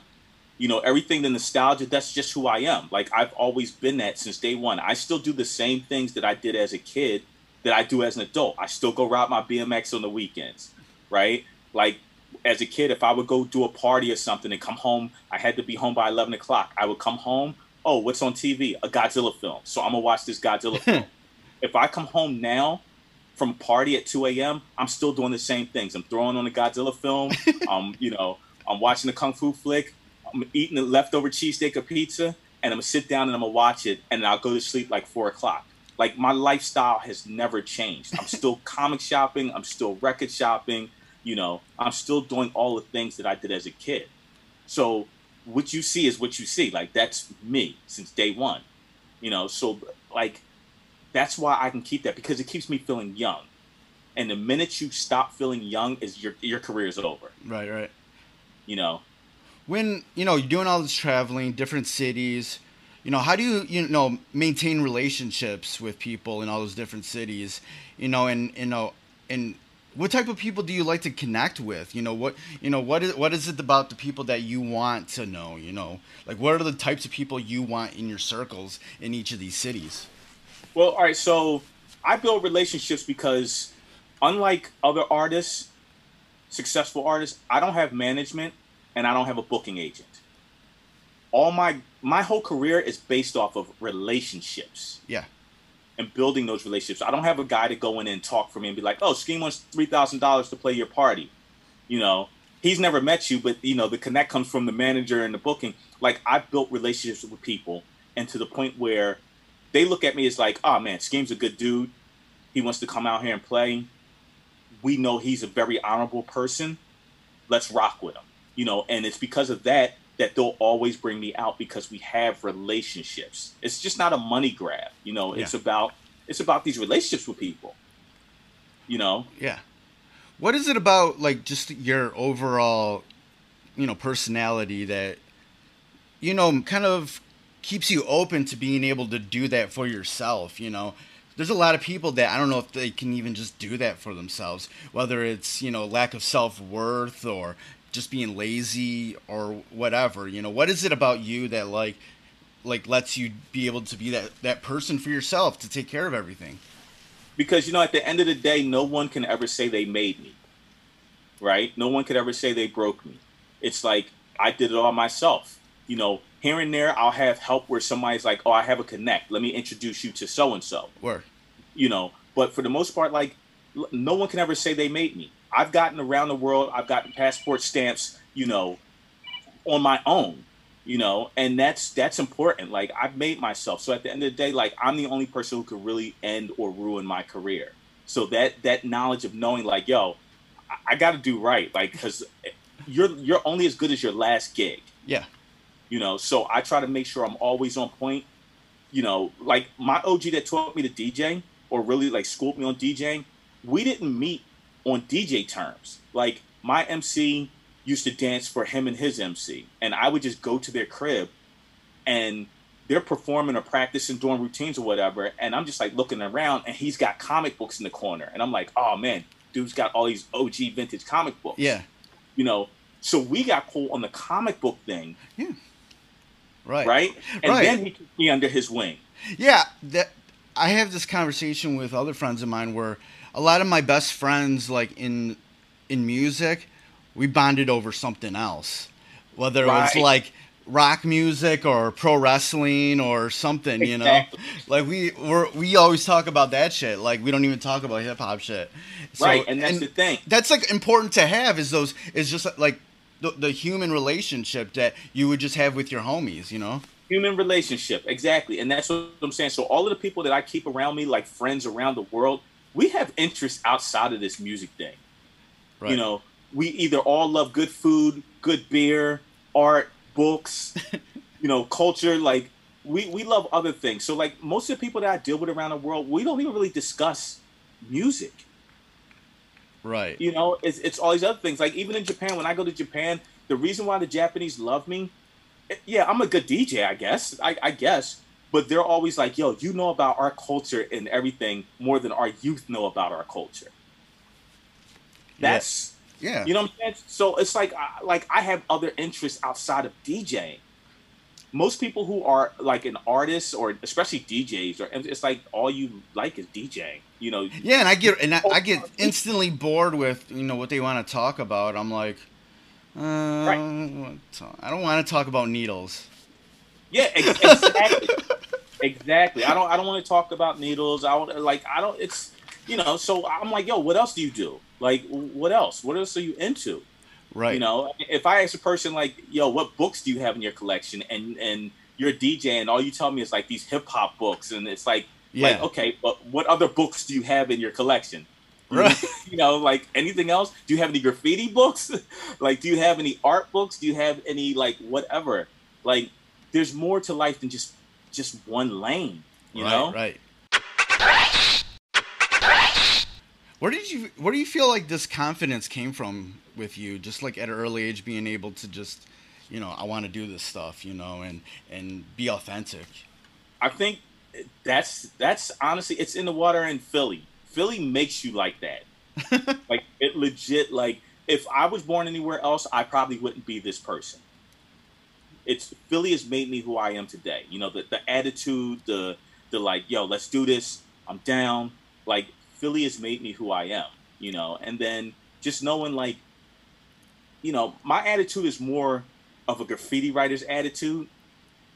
You know, everything the nostalgia, that's just who I am. Like I've always been that since day one. I still do the same things that I did as a kid that I do as an adult. I still go ride my BMX on the weekends, right? Like as a kid, if I would go do a party or something and come home, I had to be home by 11 o'clock. I would come home. Oh, what's on TV? A Godzilla film. So I'm gonna watch this Godzilla film. If I come home now from a party at 2 a.m., I'm still doing the same things. I'm throwing on a Godzilla film. um, you know, I'm watching a kung fu flick. I'm eating the leftover cheesesteak or pizza, and I'm gonna sit down and I'm gonna watch it, and I'll go to sleep like four o'clock. Like my lifestyle has never changed. I'm still comic shopping. I'm still record shopping. You know, I'm still doing all the things that I did as a kid. So what you see is what you see. Like that's me since day one. You know, so like that's why I can keep that because it keeps me feeling young. And the minute you stop feeling young, is your your career is over. Right, right. You know, When you know you're doing all this traveling, different cities, you know, how do you you know maintain relationships with people in all those different cities? You know, and you know, and what type of people do you like to connect with? You know, what you know, what is what is it about the people that you want to know? You know, like what are the types of people you want in your circles in each of these cities? Well, all right. So I build relationships because, unlike other artists, successful artists, I don't have management and I don't have a booking agent. All my my whole career is based off of relationships Yeah, and building those relationships. I don't have a guy to go in and talk for me and be like, "Oh, Skeme wants three thousand dollars to play your party." You know, he's never met you, but you know the connect comes from the manager and the booking. Like I've built relationships with people, and to the point where they look at me as like, "Oh man, Skeme's a good dude. He wants to come out here and play. We know he's a very honorable person. Let's rock with him." You know, and it's because of that that they'll always bring me out because we have relationships. It's just not a money grab. You know, it's about it's about these relationships with people. You know, yeah. What is it about like just your overall, you know, personality that, you know, kind of keeps you open to being able to do that for yourself? You know, there's a lot of people that I don't know if they can even just do that for themselves, whether it's you know lack of self worth or just being lazy or whatever. You know, what is it about you that like like lets you be able to be that that person for yourself to take care of everything? because you know at the end of the day no one can ever say they made me right no one could ever say they broke me it's like i did it all myself you know here and there i'll have help where somebody's like oh i have a connect let me introduce you to so and so Word. you know but for the most part like no one can ever say they made me i've gotten around the world. I've gotten passport stamps you know on my own you know and that's that's important. Like i've made myself. So at the end of the day like i'm the only person who could really end or ruin my career. So that that knowledge of knowing like yo i, I got to do right. Like because you're you're only as good as your last gig. Yeah. you know so i try to make sure i'm always on point. You know like my og that taught me to dj or really like schooled me on djing we didn't meet on dj terms like my mc used to dance for him and his mc and i would just go to their crib and they're performing or practicing doing routines or whatever and i'm just like looking around and he's got comic books in the corner and i'm like oh man dude's got all these og vintage comic books Yeah. you know so we got cool on the comic book thing Yeah. Right. right? And Right. then he took me under his wing. Yeah, that I have this conversation with other friends of mine where a lot of my best friends, like in in music, we bonded over something else, whether it was Right. like rock music or pro wrestling or something, you know. Like we we're, we always talk about that shit. Like we don't even talk about hip hop shit. So- right, and that's the thing. That's like important to have. Is those is just like the, the human relationship that you would just have with your homies, you know. Human relationship, exactly. And that's what I'm saying. So all of the people that I keep around me, like friends around the world, we have interests outside of this music thing. Right. You know, we either all love good food, good beer, art, books, you know, culture. Like we we love other things. So like most of the people that I deal with around the world, we don't even really discuss music. Right. You know, it's it's all these other things. Like even in Japan, when I go to Japan, the reason why the Japanese love me, eh, yeah, I'm a good DJ, I guess. I, I guess. But they're always like, yo, you know about our culture and everything more than our youth know about our culture. That's Yeah. you know what I'm saying. So it's like I- like I have other interests outside of DJing. most people who are like an artist or especially DJs, or it's like all you like is DJing. You know. Yeah, and I get and I, I get instantly bored with you know what they want to talk about. I'm like, uh, right. I don't want to talk about needles. Yeah, exactly. exactly. I don't. I don't want to talk about needles. I don't like. I don't. It's you know. So I'm like, yo, what else do you do? Like, what else? What else are you into? Right. You know, if I ask a person like, "Yo, what books do you have in your collection?" and and you're a DJ, and all you tell me is like these hip hop books, and it's like, yeah. like, okay, but what other books do you have in your collection? Right. you know, like anything else? Do you have any graffiti books? like, do you have any art books? Do you have any like whatever? Like, there's more to life than just just one lane. You right, know, right. Where did you where do you feel like this confidence came from with you? Just like at an early age being able to just, you know, I want to do this stuff, you know, and and be authentic. I think that's that's honestly it's in the water in Philly. Philly makes you like that. like it legit like if I was born anywhere else, I probably wouldn't be this person. It's Philly has made me who I am today. You know, the the attitude, the the like, yo, let's do this. I'm down. Like Philly has made me who I am, you know, and then just knowing like, you know, my attitude is more of a graffiti writer's attitude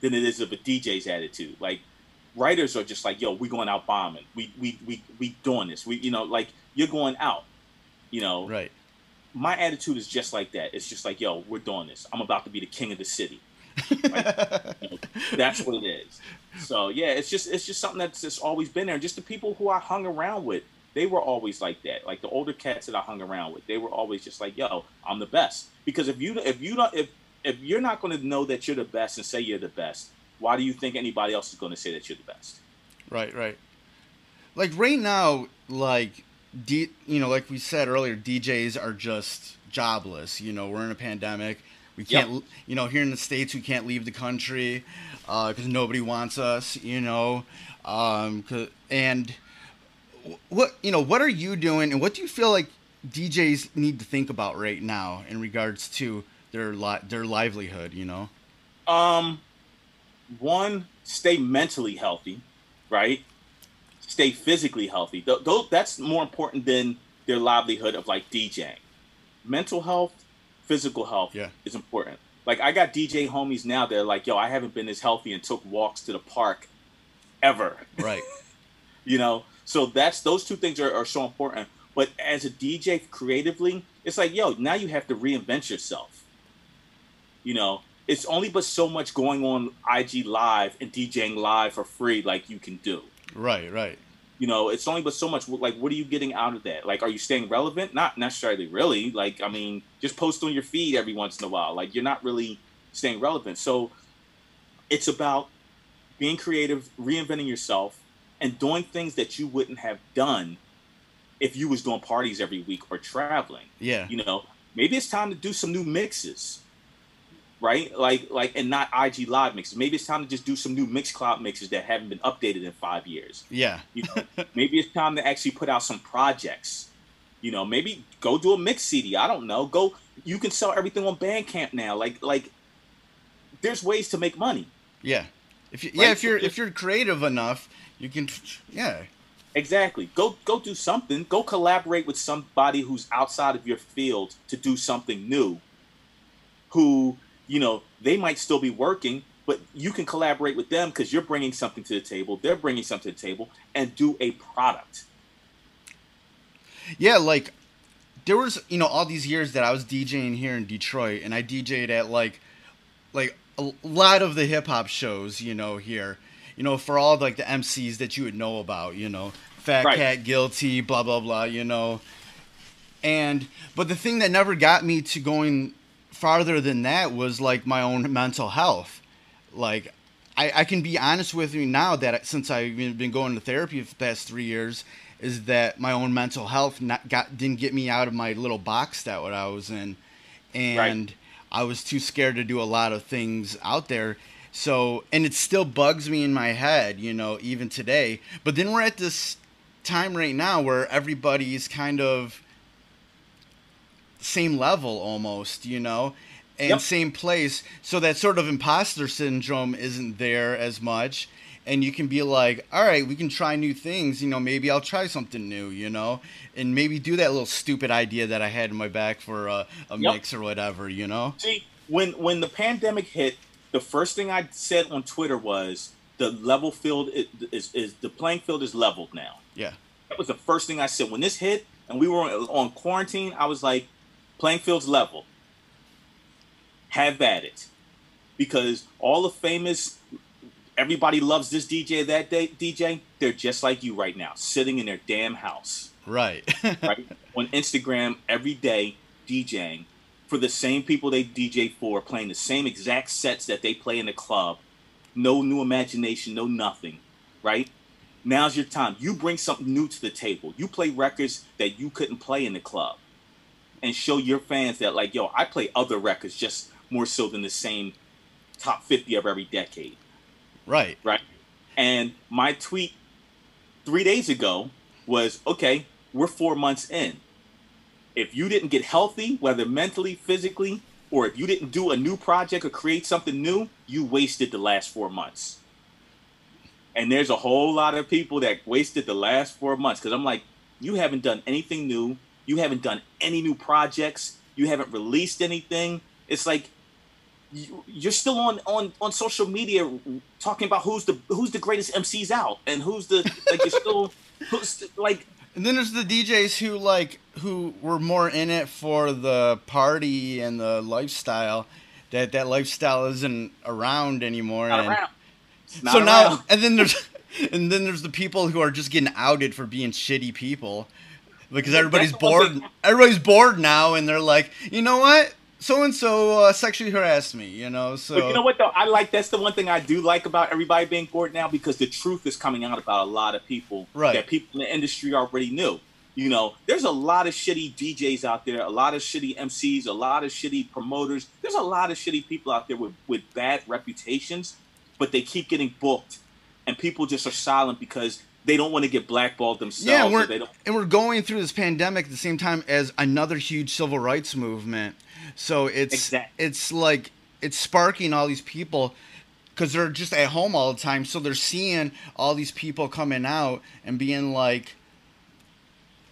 than it is of a DJ's attitude. Like writers are just like, yo, we going out bombing. We we we we doing this. We you know, like you're going out. You know. Right. My attitude is just like that. It's just like, yo, we're doing this. I'm about to be the king of the city. Like, that's what it is. So yeah, it's just it's just something that's just always been there. And just the people who I hung around with, they were always like that. Like the older cats that I hung around with, they were always just like, "Yo, I'm the best." Because if you if you don't if if you're not going to know that you're the best and say you're the best, why do you think anybody else is going to say that you're the best? Right, right. Like right now, like D, you know, like we said earlier, DJs are just jobless. You know, we're in a pandemic. We can't, yep. you know, here in the states, we can't leave the country because uh, nobody wants us. You know, um, and what you know, what are you doing, and what do you feel like DJs need to think about right now in regards to their li- their livelihood? You know, um, one, stay mentally healthy, right? Stay physically healthy. Th- th- that's more important than their livelihood of like DJing. Mental health, physical health yeah. is important. Like I got DJ homies now that are like, yo, I haven't been as healthy and took walks to the park ever. Right. you know, so that's those two things are, are so important. But as a DJ creatively, it's like, yo, now you have to reinvent yourself. You know, it's only but so much going on IG live and DJing live for free like you can do. Right, right. You know, it's only but so much. Like, what are you getting out of that? Like, are you staying relevant? Not necessarily, really. Like, I mean, just post on your feed every once in a while. Like, you're not really staying relevant. So, it's about being creative, reinventing yourself, and doing things that you wouldn't have done if you was doing parties every week or traveling. Yeah. You know, maybe it's time to do some new mixes. Right? Like like and not IG live mixes. Maybe it's time to just do some new Mixcloud mixes that haven't been updated in five years. Yeah. You know, maybe it's time to actually put out some projects. You know, maybe go do a mix CD. I don't know. Go you can sell everything on Bandcamp now. Like like there's ways to make money. Yeah. If you, right? yeah, if you're if you're creative enough, you can, yeah. Exactly. Go go do something. Go collaborate with somebody who's outside of your field to do something new. Who you know they might still be working, but you can collaborate with them because you're bringing something to the table. They're bringing something to the table, and do a product. Yeah, like there was you know all these years that I was DJing here in Detroit, and I DJed at like like a lot of the hip hop shows, you know, here you know, for all like the MCs that you would know about, you know, Fat right. Cat, Guilty, blah blah blah, you know. And but the thing that never got me to going farther than that was like my own mental health. Like I, I can be honest with you now that since I've been going to therapy for the past three years, is that my own mental health not got didn't get me out of my little box that what I was in, and right. I was too scared to do a lot of things out there. So, and it still bugs me in my head, you know, even today. But then we're at this time right now where everybody's kind of same level almost, you know. and Yep. same place, so that sort of imposter syndrome isn't there as much. And you can be like, all right, we can try new things. You know, maybe I'll try something new. You know, and maybe do that little stupid idea that I had in my back for a, a Yep. mix or whatever. You know. See, when when the pandemic hit, the first thing I said on Twitter was the level field is, is, is the playing field is leveled now. Yeah. That was the first thing I said when this hit and we were on, on quarantine. I was like, playing field's level. Have at it, because all the famous, everybody loves this DJ that day DJ. They're just like you right now, sitting in their damn house Right. right? on Instagram every day DJing for the same people they DJ for, playing the same exact sets that they play in the club. No new imagination, no nothing, right? Now's your time. You bring something new to the table. You play records that you couldn't play in the club and show your fans that, like, yo, I play other records just more so than the same top 50 of every decade right. right? And my tweet three days ago was, okay, we're four months in. If you didn't get healthy, whether mentally, physically, or if you didn't do a new project or create something new, you wasted the last four months. And there's a whole lot of people that wasted the last four months because I'm like, you haven't done anything new. You haven't done any new projects. You haven't released anything. It's like you- you're still on, on, on social media talking about who's the who's the greatest MCs out and who's the like you're still who's like And then there's the DJs who like who were more in it for the party and the lifestyle. That that lifestyle isn't around anymore. not and around. Not so now and then there's and then there's the people who are just getting outed for being shitty people because everybody's that's the one bored. Everybody's bored now, and they're like, you know what? So and so sexually harassed me. You know, so But you know what though? I like that's the one thing I do like about everybody being bored now because the truth is coming out about a lot of people Right. that people in the industry already knew. You know, there's a lot of shitty DJs out there, a lot of shitty MCs, a lot of shitty promoters. There's a lot of shitty people out there with, with bad reputations, but they keep getting booked, and people just are silent because they don't want to get blackballed themselves. Yeah, or we're, they don't. and we're going through this pandemic at the same time as another huge civil rights movement. So it's Exactly. it's like it's sparking all these people because they're just at home all the time. So they're seeing all these people coming out and being like,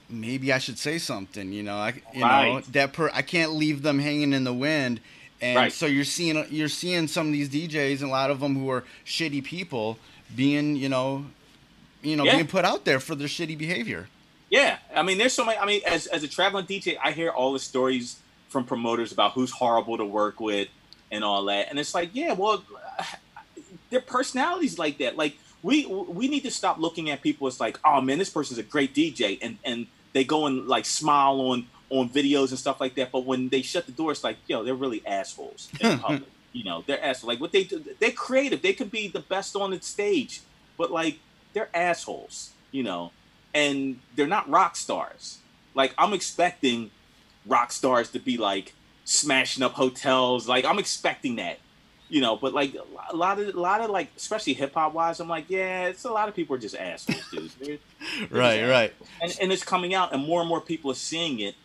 maybe I should say something. You know, I you know that per I can't leave them hanging in the wind. And Right. so you're seeing you're seeing some of these DJs and a lot of them who are shitty people being you know you know Yeah. being put out there for their shitty behavior. Yeah, I mean, there's so many. I mean, as as a traveling DJ, I hear all the stories from promoters about who's horrible to work with and all that, and it's like, yeah, well, their personalities like that. Like we we need to stop looking at people as like, oh man, this person's a great DJ, and and they go and like smile on on videos and stuff like that. But when they shut the door, it's like, yo, they're really assholes in public. You know, they're assholes. Like what they do, they're creative. They could be the best on the stage, but like they're assholes. You know, and they're not rock stars. Like I'm expecting rock stars to be like smashing up hotels. Like I'm expecting that, you know. But like a lot of a lot of like, especially hip hop wise, I'm like, yeah, it's a lot of people are just assholes, dude. They're- they're Right, right. and, and it's coming out, and more and more people are seeing it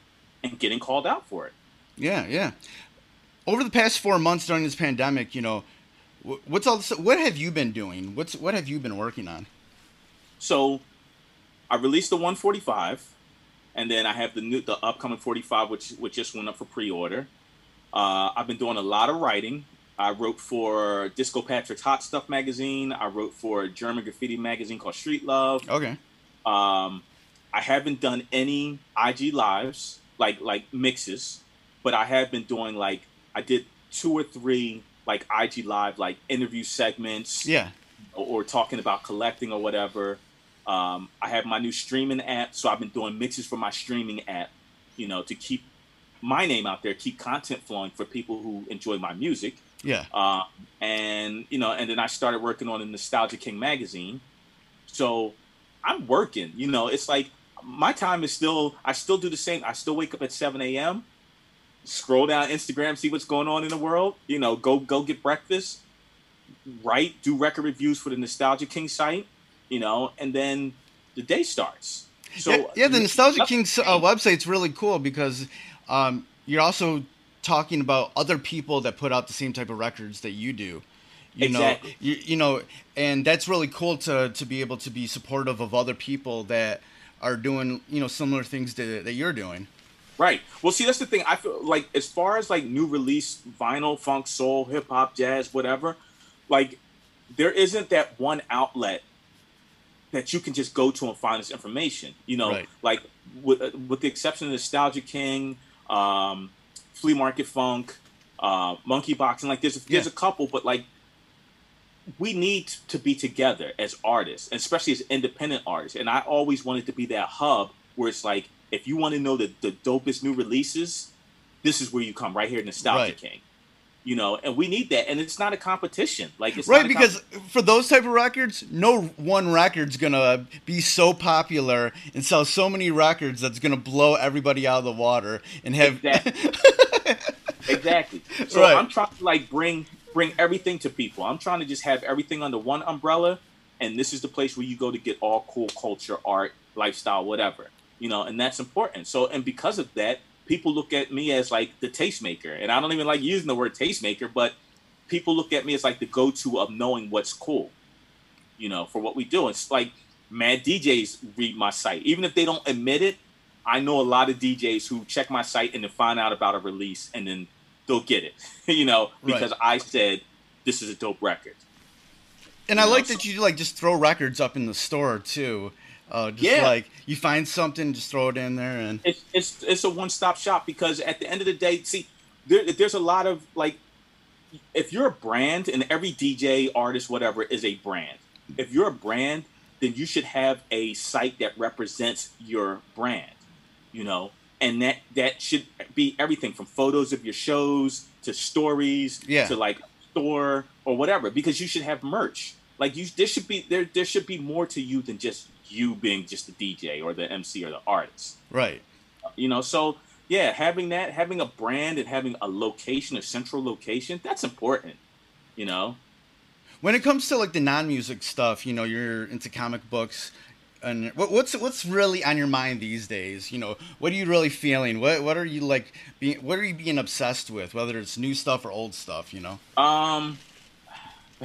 and getting called out for it. Yeah, yeah. Over the past four months during this pandemic, you know, what's all this, what have you been doing? What's what have you been working on? So I released the 145, and then I have the new the upcoming 45, which which just went up for pre-order. Uh, I've been doing a lot of writing. I wrote for Disco Patrick's Hot Stuff magazine. I wrote for a German graffiti magazine called Street Love. Okay. Um, I haven't done any IG lives like like mixes, but I have been doing like I did two or three like IG live like interview segments Yeah. or, or talking about collecting or whatever. Um, I have my new streaming app, so I've been doing mixes for my streaming app, you know, to keep my name out there, keep content flowing for people who enjoy my music. Yeah. Uh, and you know, and then I started working on the Nostalgia King magazine. So I'm working. You know, it's like my time is still. I still do the same. I still wake up at 7 a.m. Scroll down Instagram, see what's going on in the world. You know, go go get breakfast, write, do record reviews for the Nostalgia King site. You know, and then the day starts. So yeah, yeah, the Nostalgia. Kings uh, website's really cool because um, you're also talking about other people that put out the same type of records that you do. You Exactly. know, you, you know, and that's really cool to to be able to be supportive of other people that are doing you know similar things to, that you're doing. Right. Well, see, that's the thing. I feel like as far as like new release vinyl, funk, soul, hip hop, jazz, whatever, like there isn't that one outlet that you can just go to and find this information. You know, Right. like with with the exception of Nostalgia King, um, Flea Market Funk, uh, Monkey Boxing, like there's there's Yeah. a couple, but like we need to be together as artists, especially as independent artists. And I always wanted to be that hub where it's like, if you want to know the, the dopest new releases, this is where you come right here, Nostalgia Right. King. You know, and we need that, and it's not a competition. Like it's right because for those type of records no one record's gonna be so popular and sell so many records that's gonna blow everybody out of the water and have Exactly. exactly. So Right. I'm trying to like bring bring everything to people. I'm trying to just have everything under one umbrella, and this is the place where you go to get all cool culture, art, lifestyle, whatever. You know, and that's important. So, and because of that, people look at me as like the tastemaker, and I don't even like using the word tastemaker, but people look at me as like the go-to of knowing what's cool. You know, for what we do. It's like mad DJs read my site, even if they don't admit it. I know a lot of DJs who check my site and then find out about a release and then they'll get it, you know, Right. because I said this is a dope record. and i know, like so- that you like just throw records up in the store too uh, just Yeah. like you find something just throw it in there and It's it's it's a one stop shop because at the end of the day, see, there, there's a lot of like, if you're a brand and every DJ, artist, whatever is a brand. If you're a brand, then you should have a site that represents your brand, you know, and that that should be everything from photos of your shows to stories Yeah. to like store or whatever because you should have merch. Like you, there should be there there should be more to you than just you being just the DJ or the MC or the artist. Right. You know so yeah having that having a brand and having a location a central location that's important you know? When it comes to like the non-music stuff you know you're into comic books and what, what's what's really on your mind these days? You know what are you really feeling? What what are you like being what are you being obsessed with whether it's new stuff or old stuff you know? Um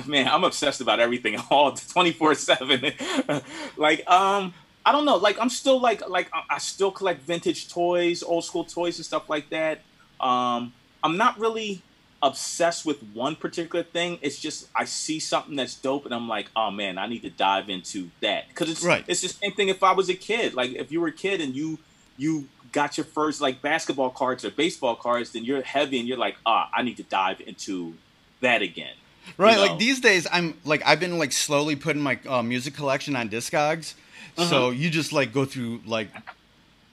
man i'm obsessed about everything all 24 7 like um i don't know like i'm still like like I- still collect vintage toys old school toys and stuff like that. Um i'm not really obsessed with one particular thing. It's just i see something that's dope and i'm like oh man i need to dive into that. Because it's Right. it's the same thing if i was a kid. Like if you were a kid and you you got your first like basketball cards or baseball cards then you're heavy and you're like ah i need to dive into that again Right, you like these days, I'm like I've been like slowly putting my uh, music collection on Discogs. Uh-huh. So you just like go through like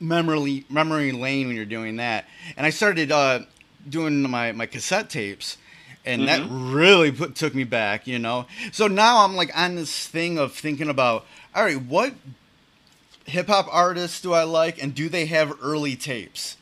memory memory lane when you're doing that. And I started uh, doing my my cassette tapes, and that Mm-hmm. really put took me back, you know. So now I'm like on this thing of thinking about, all right, what hip hop artists do I like, and do they have early tapes?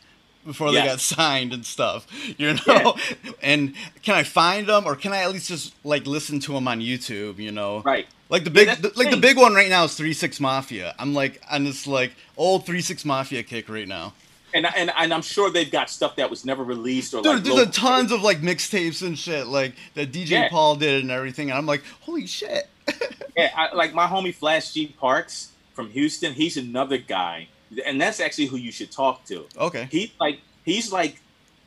Before they got signed and stuff, you know, and can I find them, or can I at least just like listen to them on YouTube, you know? right Like the big, that's the like the big one right now is Three Six Mafia. I'm like on this like old Three Six Mafia kick right now. and, and and i'm sure they've got stuff that was never released or Dude, like there's a tons of like mixtapes and shit like that DJ Yeah. Paul did and everything, and I'm like, holy shit. Yeah, I, like my homie Flash G Parks from Houston. He's another guy, and that's actually who you should talk to. okay. He like he's like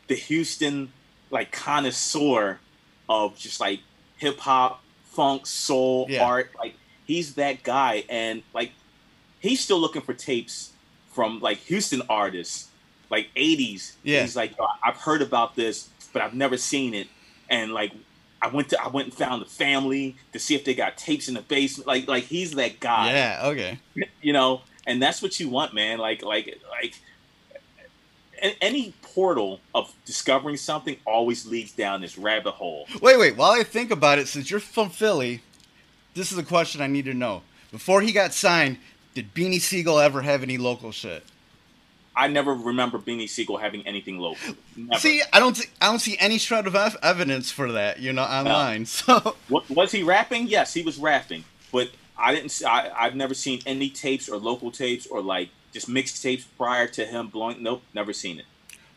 the Houston like connoisseur of just like hip hop, funk, soul, Yeah. art. Like he's that guy, and like he's still looking for tapes from like Houston artists, like '80s. Yeah. he's like, "Yo, I've heard about this, but I've never seen it, and like. I went to I went and found the family to see if they got tapes in the basement. Like like he's that guy Yeah. Okay. you know and that's what you want man like like like any portal of discovering something always leads down this rabbit hole Wait, wait. While I think about it, since you're from Philly, this is a question I need to know. Before he got signed, did Beanie Sigel ever have any local shit? i never remember beanie sigel having anything local never. See, I don't, see, I don't see any shred of ev- evidence for that, you know, online. So, Wa- was he rapping yes he was rapping but i didn't see, I, i've never seen any tapes or local tapes or like just mixed tapes prior to him blowing nope never seen it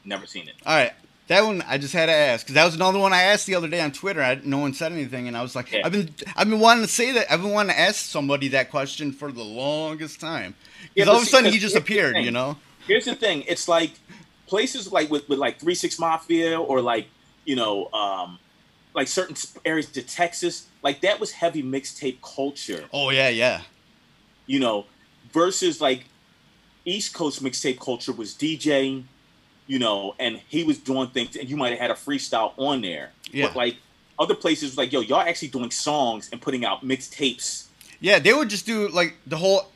never seen it all right. That one I just had to ask because that was another one I asked the other day on Twitter. I, no one said anything, and I was like, Yeah. I've been I've been wanting to say that. I've been wanting to ask somebody that question for the longest time. Yeah, Because but all of a sudden he just appeared, you know. Here's the thing: it's like places like with, with like Three Six Mafia or like you know um, like certain areas of Texas, like that was heavy mixtape culture. Oh yeah, yeah, you know, versus like East Coast mixtape culture was DJing, you know, and he was doing things, and you might have had a freestyle on there. Yeah. But like other places, like, yo, y'all actually doing songs and putting out mixtapes. yeah. They would just do like the whole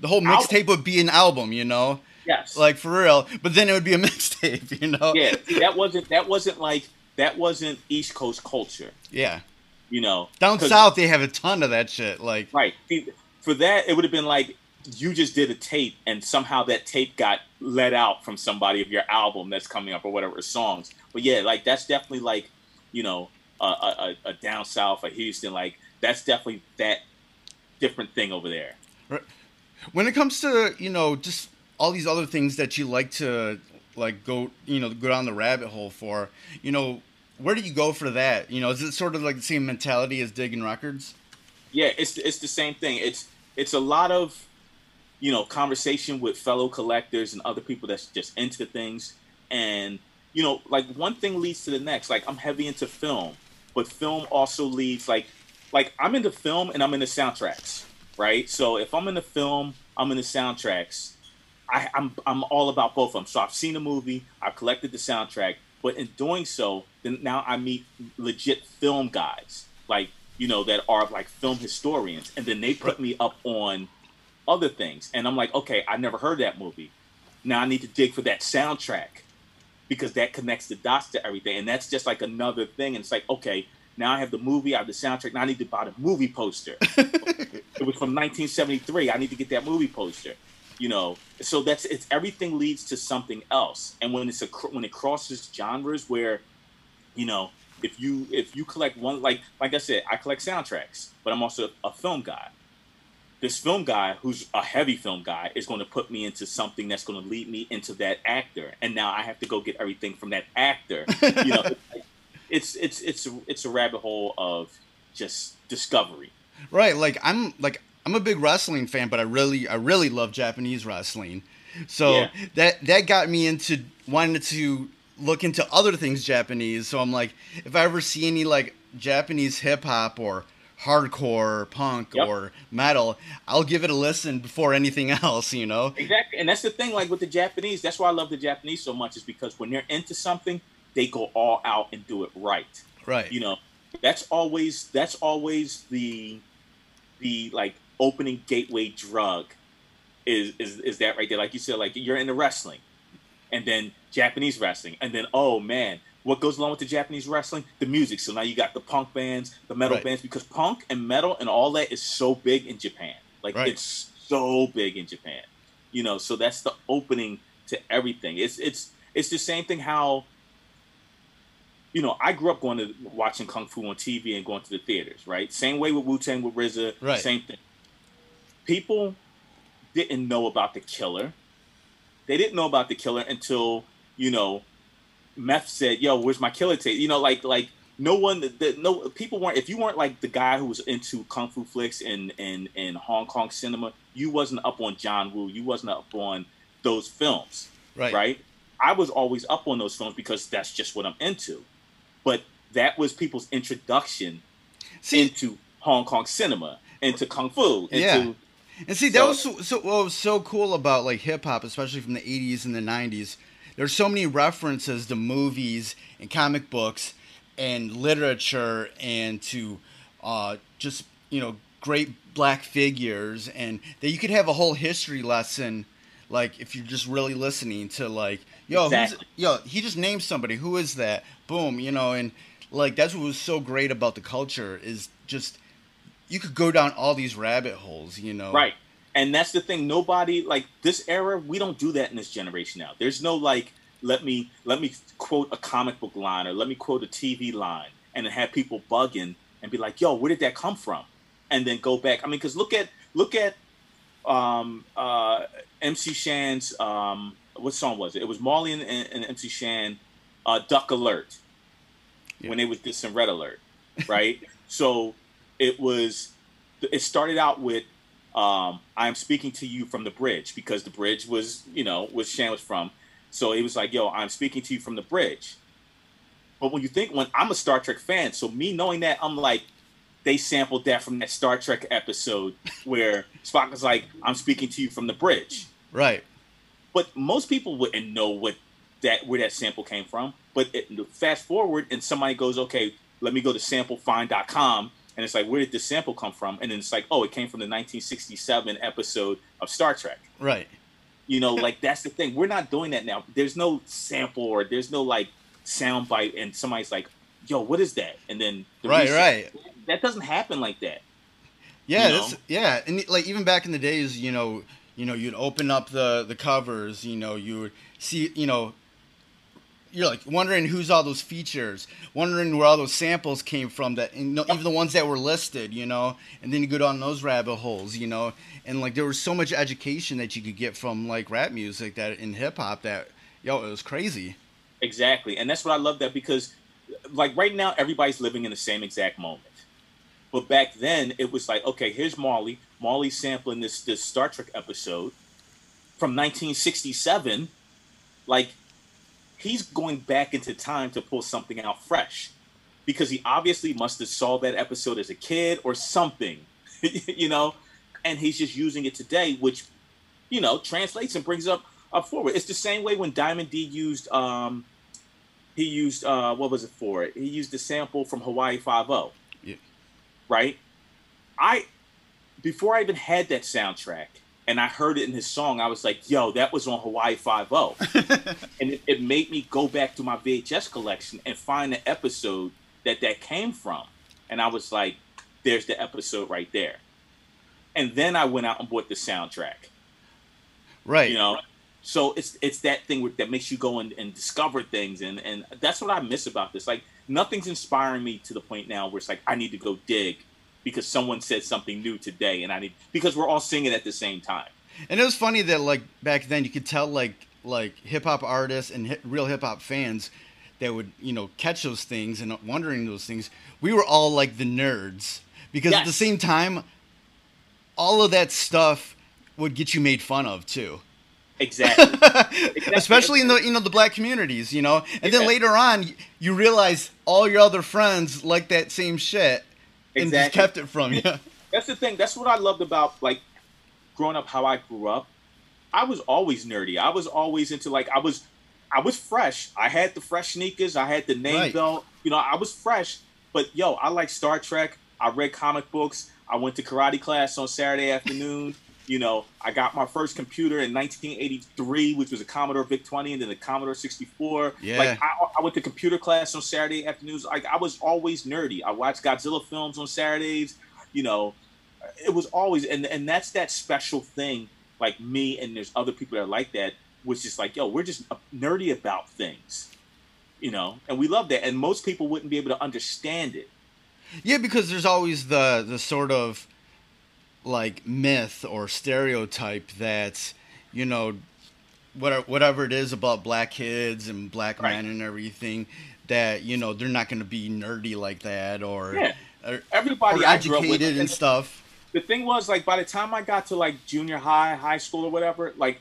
the whole mixtape would be an album, you know, Yes. like for real. But then it would be a mixtape, you know. yeah, see, that wasn't that wasn't like that wasn't East Coast culture. yeah. You know, down south they have a ton of that shit. Like right? For that, it would have been like you just did a tape, and somehow that tape got let out from somebody of your album that's coming up or whatever songs. But yeah, like that's definitely like you know a, a, a- down south, a Houston, like that's definitely that different thing over there. when it comes to you know just all these other things that you like to like go you know go down the rabbit hole for you know where do you go for that you know is it sort of like the same mentality as digging records Yeah, it's it's the same thing. It's it's a lot of you know conversation with fellow collectors and other people that's just into things, and you know like one thing leads to the next. Like I'm heavy into film, but film also leads like like I'm into film and I'm into soundtracks, right? So if I'm into film, I'm into soundtracks. I, I'm I'm all about both of them. So I've seen a movie, I've collected the soundtrack, but in doing so, then now I meet legit film guys, like you know that are like film historians, and then they put me up on other things, and I'm like, okay, I never heard that movie. Now I need to dig for that soundtrack because that connects the dots to everything, and that's just like another thing. And it's like, okay, now I have the movie, I have the soundtrack. Now I need to buy the movie poster. it was from 1973. I need to get that movie poster. You know, so that's it's everything leads to something else. And when it's a when it crosses genres, where you know, if you if you collect one like like I said, I collect soundtracks, but I'm also a film guy. This film guy, who's a heavy film guy, is going to put me into something that's going to lead me into that actor, and now I have to go get everything from that actor. You know, it's it's it's it's a rabbit hole of just discovery. right like i'm like i'm a big wrestling fan but i really i really love japanese wrestling so Yeah. that that got me into wanting to look into other things japanese so i'm like if i ever see any like japanese hip-hop or hardcore punk Yep. or metal i'll give it a listen before anything else you know Exactly, and that's the thing. Like with the Japanese, that's why I love the Japanese so much. Is because when they're into something, they go all out and do it right. right You know, that's always that's always the the like opening gateway drug. Is is is that right there? Like you said, like you're into wrestling, and then Japanese wrestling, and then oh man, what goes along with the Japanese wrestling? The music. So now you got the punk bands, the metal Right. bands, because punk and metal and all that is so big in Japan. Like Right. it's so big in Japan. You know, so that's the opening to everything. It's it's it's the same thing how you know, I grew up going to watching kung fu on TV and going to the theaters, right? Same way with Wu Tang with RZA, Right. same thing. People didn't know about the killer. They didn't know about the killer until you know, Meth said, "Yo, where's my killer tape?" You know, like like no one, the, no people weren't. If you weren't like the guy who was into kung fu flicks and and and Hong Kong cinema, you wasn't up on John Woo. You wasn't up on those films right right? I was always up on those films because that's just what I'm into. But that was people's introduction see into Hong Kong cinema, into kung fu, into Yeah. And see, that So- was so, so what was so cool about like hip hop, especially from the '80s and the '90s. There's so many references to movies and comic books and literature and to uh, just you know great black figures, and that you could have a whole history lesson, like if you're just really listening to like, yo, Exactly. who's, yo, he just named somebody. Who is that? Boom, you know, and like that's what was so great about the culture is just you could go down all these rabbit holes, you know. right. And that's the thing. Nobody like this era. We don't do that in this generation now. There's no like, let me let me quote a comic book line or let me quote a TV line, and have people bugging and be like, "Yo, where did that come from?" And then go back. I mean, because look at look at um, uh, MC Shan's um, what song was it? It was Marley and, and, MC Shan uh, Duck Alert Yeah. when they was dissing Red Alert, right? so it was. It started out with um, "I'm speaking to you from the bridge" because the bridge was, you know, was Shan was from. So it was like, "Yo, I'm speaking to you from the bridge." But when you think, when I'm a Star Trek fan, so me knowing that, I'm like, they sampled that from that Star Trek episode where Spock was like, "I'm speaking to you from the bridge." Right. but most people wouldn't know what that where that sample came from. But it, fast forward, and somebody goes, "Okay, let me go to samplefind.com," and it's like, "Where did this sample come from?" And then it's like, "Oh, it came from the 1967 episode of Star Trek." Right. You know, like that's the thing. We're not doing that now. There's no sample or there's no like sound bite, and somebody's like, "Yo, what is that?" And then the Right, research- right. That doesn't happen like that. Yeah, You know? that's, yeah, and like even back in the days, you know, you know, you'd open up the the covers, you know, you would see, you know, you're like wondering who's all those features, wondering where all those samples came from. That you know, even the ones that were listed, you know, and then you go down those rabbit holes, you know, and like there was so much education that you could get from like rap music that in hip hop that yo, it was crazy. Exactly. And that's what I love that because like right now everybody's living in the same exact moment. But back then it was like, okay, here's Marley. Marley's sampling this this Star Trek episode from 1967. Like he's going back into time to pull something out fresh. Because he obviously must have saw that episode as a kid or something. you know? And he's just using it today, which, you know, translates and brings up up forward. It's the same way when Diamond D used um he used uh what was it for? He used the sample from Hawaii Five O. Yeah. Right? I before I even had that soundtrack and I heard it in his song, I was like, yo, that was on Hawaii Five O. Oh. and it, it made me go back to my VHS collection and find the episode that that came from. And I was like, there's the episode right there. And then I went out and bought the soundtrack Right. you know so it's it's that thing that makes you go and, and discover things and and that's what i miss about this like nothing's inspiring me to the point now where it's like i need to go dig because someone said something new today and i need because we're all singing at the same time And it was funny that like back then you could tell like like hip hop artists and hi- real hip hop fans that would you know catch those things and wondering those things. We were all like the nerds because at the same time, all of that stuff would get you made fun of too. exactly Especially in the you know the black communities, you know. And then later on, you realize all your other friends like that same shit and just kept it from you. that's the thing. That's what i loved about like growing up how i grew up. I was always nerdy. I was always into like i was i was fresh. I had the fresh sneakers. I had the name Right. belt. You know i was fresh. But yo i like star trek. I read comic books. I went to karate class on saturday afternoon you know i got my first computer in 1983 which was a commodore vic 20 and then a commodore 64 Yeah. like I, I went to computer class on saturday afternoons. Like i was always nerdy. I watched godzilla films on saturdays you know. It was always and and that's that special thing like me and there's other people that are like that was just like yo we're just uh, nerdy about things you know and we love that and most people wouldn't be able to understand it. Yeah, because there's always the the sort of like myth or stereotype that you know whatever whatever it is about black kids and black Right. men and everything that you know they're not going to be nerdy like that or Yeah. or, everybody or up with educated and stuff. the thing was like by the time I got to like junior high, high school or whatever, like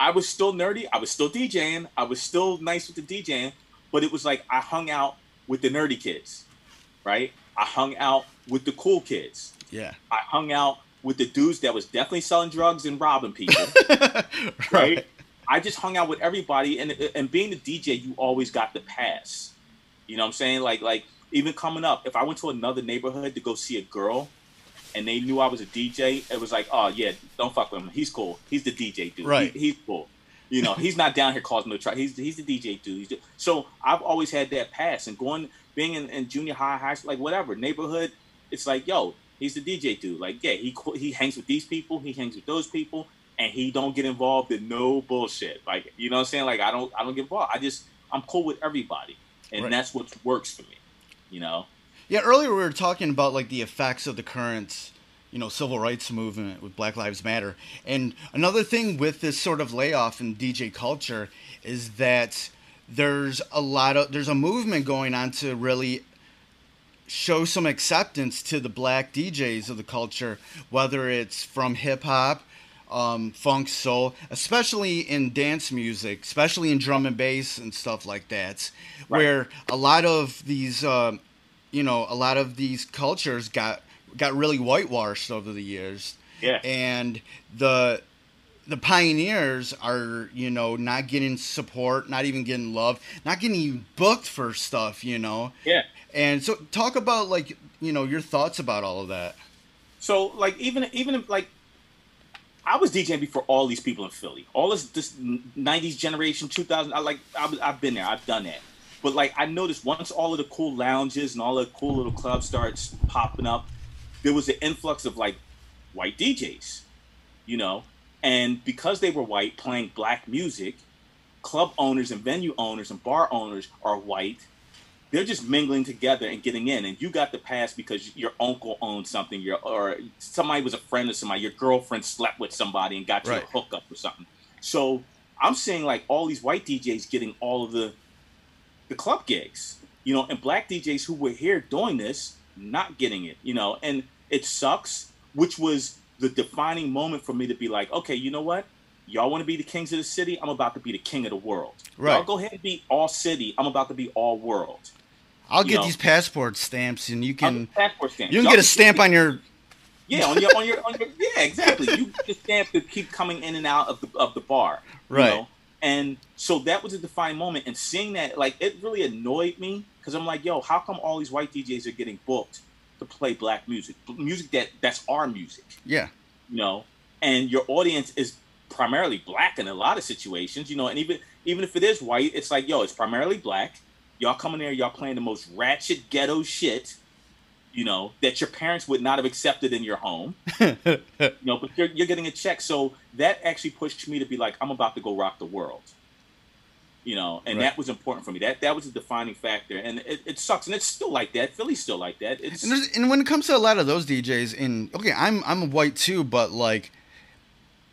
I was still nerdy. I was still DJing. I was still nice with the DJing, but it was like I hung out with the nerdy kids, right? I hung out with the cool kids. Yeah. I hung out with the dudes that was definitely selling drugs and robbing people, right? I just hung out with everybody, and and being the DJ, you always got the pass. You know what I'm saying? Like like even coming up, if I went to another neighborhood to go see a girl, and they knew I was a DJ, it was like, oh yeah, don't fuck with him. He's cool. He's the DJ dude. Right. He- he's cool. You know, he's not down here causing no trouble. He's he's the DJ dude. He's the- so I've always had that pass, and going being in, in junior high, high school, like whatever neighborhood, it's like yo, he's the DJ dude. Like yeah, he he hangs with these people, he hangs with those people, and he don't get involved in no bullshit. Like you know what I'm saying? Like I don't I don't get involved. I just I'm cool with everybody, and Right. that's what works for me. You know. Yeah, earlier we were talking about like the effects of the current, you know, civil rights movement with Black Lives Matter. And another thing with this sort of layoff in DJ culture is that there's a lot of there's a movement going on to really show some acceptance to the black DJs of the culture, whether it's from hip hop, um, funk, soul, especially in dance music, especially in drum and bass and stuff like that, Right. where a lot of these, um, you know, a lot of these cultures got got really whitewashed over the years, Yeah. and the the pioneers are you know not getting support not even getting love not getting booked for stuff you know Yeah. And so talk about like you know your thoughts about all of that So like even even like I was DJing before all these people in Philly. All this this '90s generation, 2000. I like I, I've been there. I've done that. But like I noticed once all of the cool lounges and all the cool little clubs starts popping up, there was an influx of like white DJs, you know, and because they were white playing black music, club owners and venue owners and bar owners are white they're just mingling together and getting in and you got the pass because your uncle owned something your or somebody was a friend of somebody your girlfriend slept with somebody and got you Right. a hookup or something. So i'm seeing like all these white djs getting all of the the club gigs you know and black djs who were here doing this not getting it you know and it sucks which was the defining moment for me to be like okay you know what? Y'all want to be the kings of the city? I'm about to be the king of the world. Right. y'all go ahead and be all city. I'm about to be all world i'll You get know. these passport stamps and you can get passport stamps. you can get a stamp on your Yeah, on your on your on your yeah, exactly. You get the stamp to keep coming in and out of the of the bar. you Right. know? And so that was a defining moment. And seeing that, like, it really annoyed me because I'm like, yo, how come all these white DJs are getting booked to play black music, music that that's our music, yeah you know? And your audience is primarily black in a lot of situations, you know. And even even if it is white, it's like, yo, it's primarily black. Y'all coming there, y'all playing the most ratchet ghetto shit, you know, that your parents would not have accepted in your home. you know, but you're, you're getting a check. So that actually pushed me to be like, I'm about to go rock the world. You know, and Right. that was important for me. That that was a defining factor, and it, it sucks, and it's still like that. Philly's still like that. It's And, and when it comes to a lot of those DJs, in okay, I'm I'm white too, but like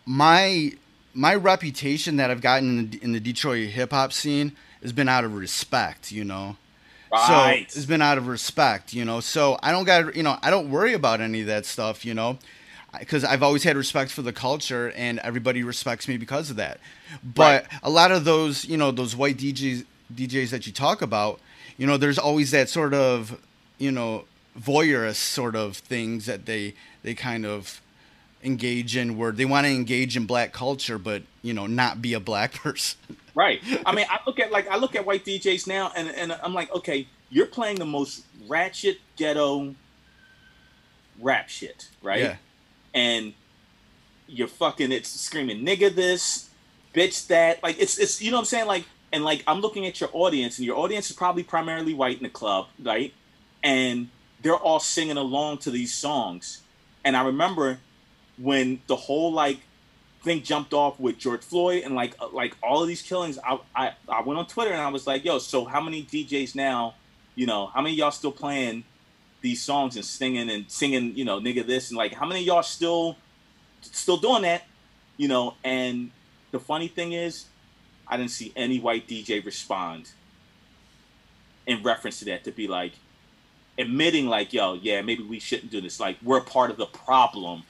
my my reputation that I've gotten in the, in the Detroit hip hop scene has been out of respect, you know. right. So it's been out of respect, you know. So I don't got, you know, I don't worry about any of that stuff, you know, because I've always had respect for the culture, and everybody respects me because of that. But Right. a lot of those, you know, those white DJs, DJs that you talk about, you know, there's always that sort of, you know, voyeurist sort of things that they they kind of engage in where they want to engage in black culture but you know not be a black person Right. I mean, I look at like I look at white DJs now, and and I'm like, okay, you're playing the most ratchet ghetto rap shit, right? yeah And you're fucking it's screaming nigga this, bitch that. Like it's it's you know what I'm saying? Like and like I'm looking at your audience, and your audience is probably primarily white in the club, right? And they're all singing along to these songs. And I remember when the whole like thing jumped off with George Floyd and like uh, like all of these killings, I, I I went on Twitter and I was like, yo, so how many DJs now, you know, how many y'all still playing these songs and singing and singing, you know, nigga this and like how many y'all still still doing that, you know? And the funny thing is, I didn't see any white DJ respond in reference to that to be like admitting like, yo, yeah, maybe we shouldn't do this. Like we're part of the problem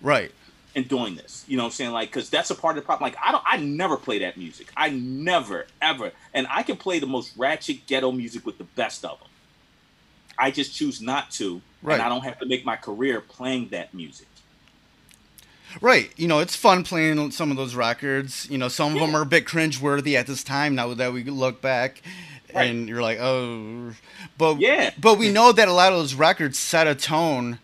right And doing this. You know what I'm saying? Like, because that's a part of the problem. Like, I don't, I never play that music. I never, ever. And I can play the most ratchet ghetto music with the best of them. I just choose not to, Right. and I don't have to make my career playing that music. Right. You know, it's fun playing some of those records. You know, some of them are a bit cringe-worthy at this time now that we look back. Right. And you're like, oh, but Yeah. but we know that a lot of those records set a tone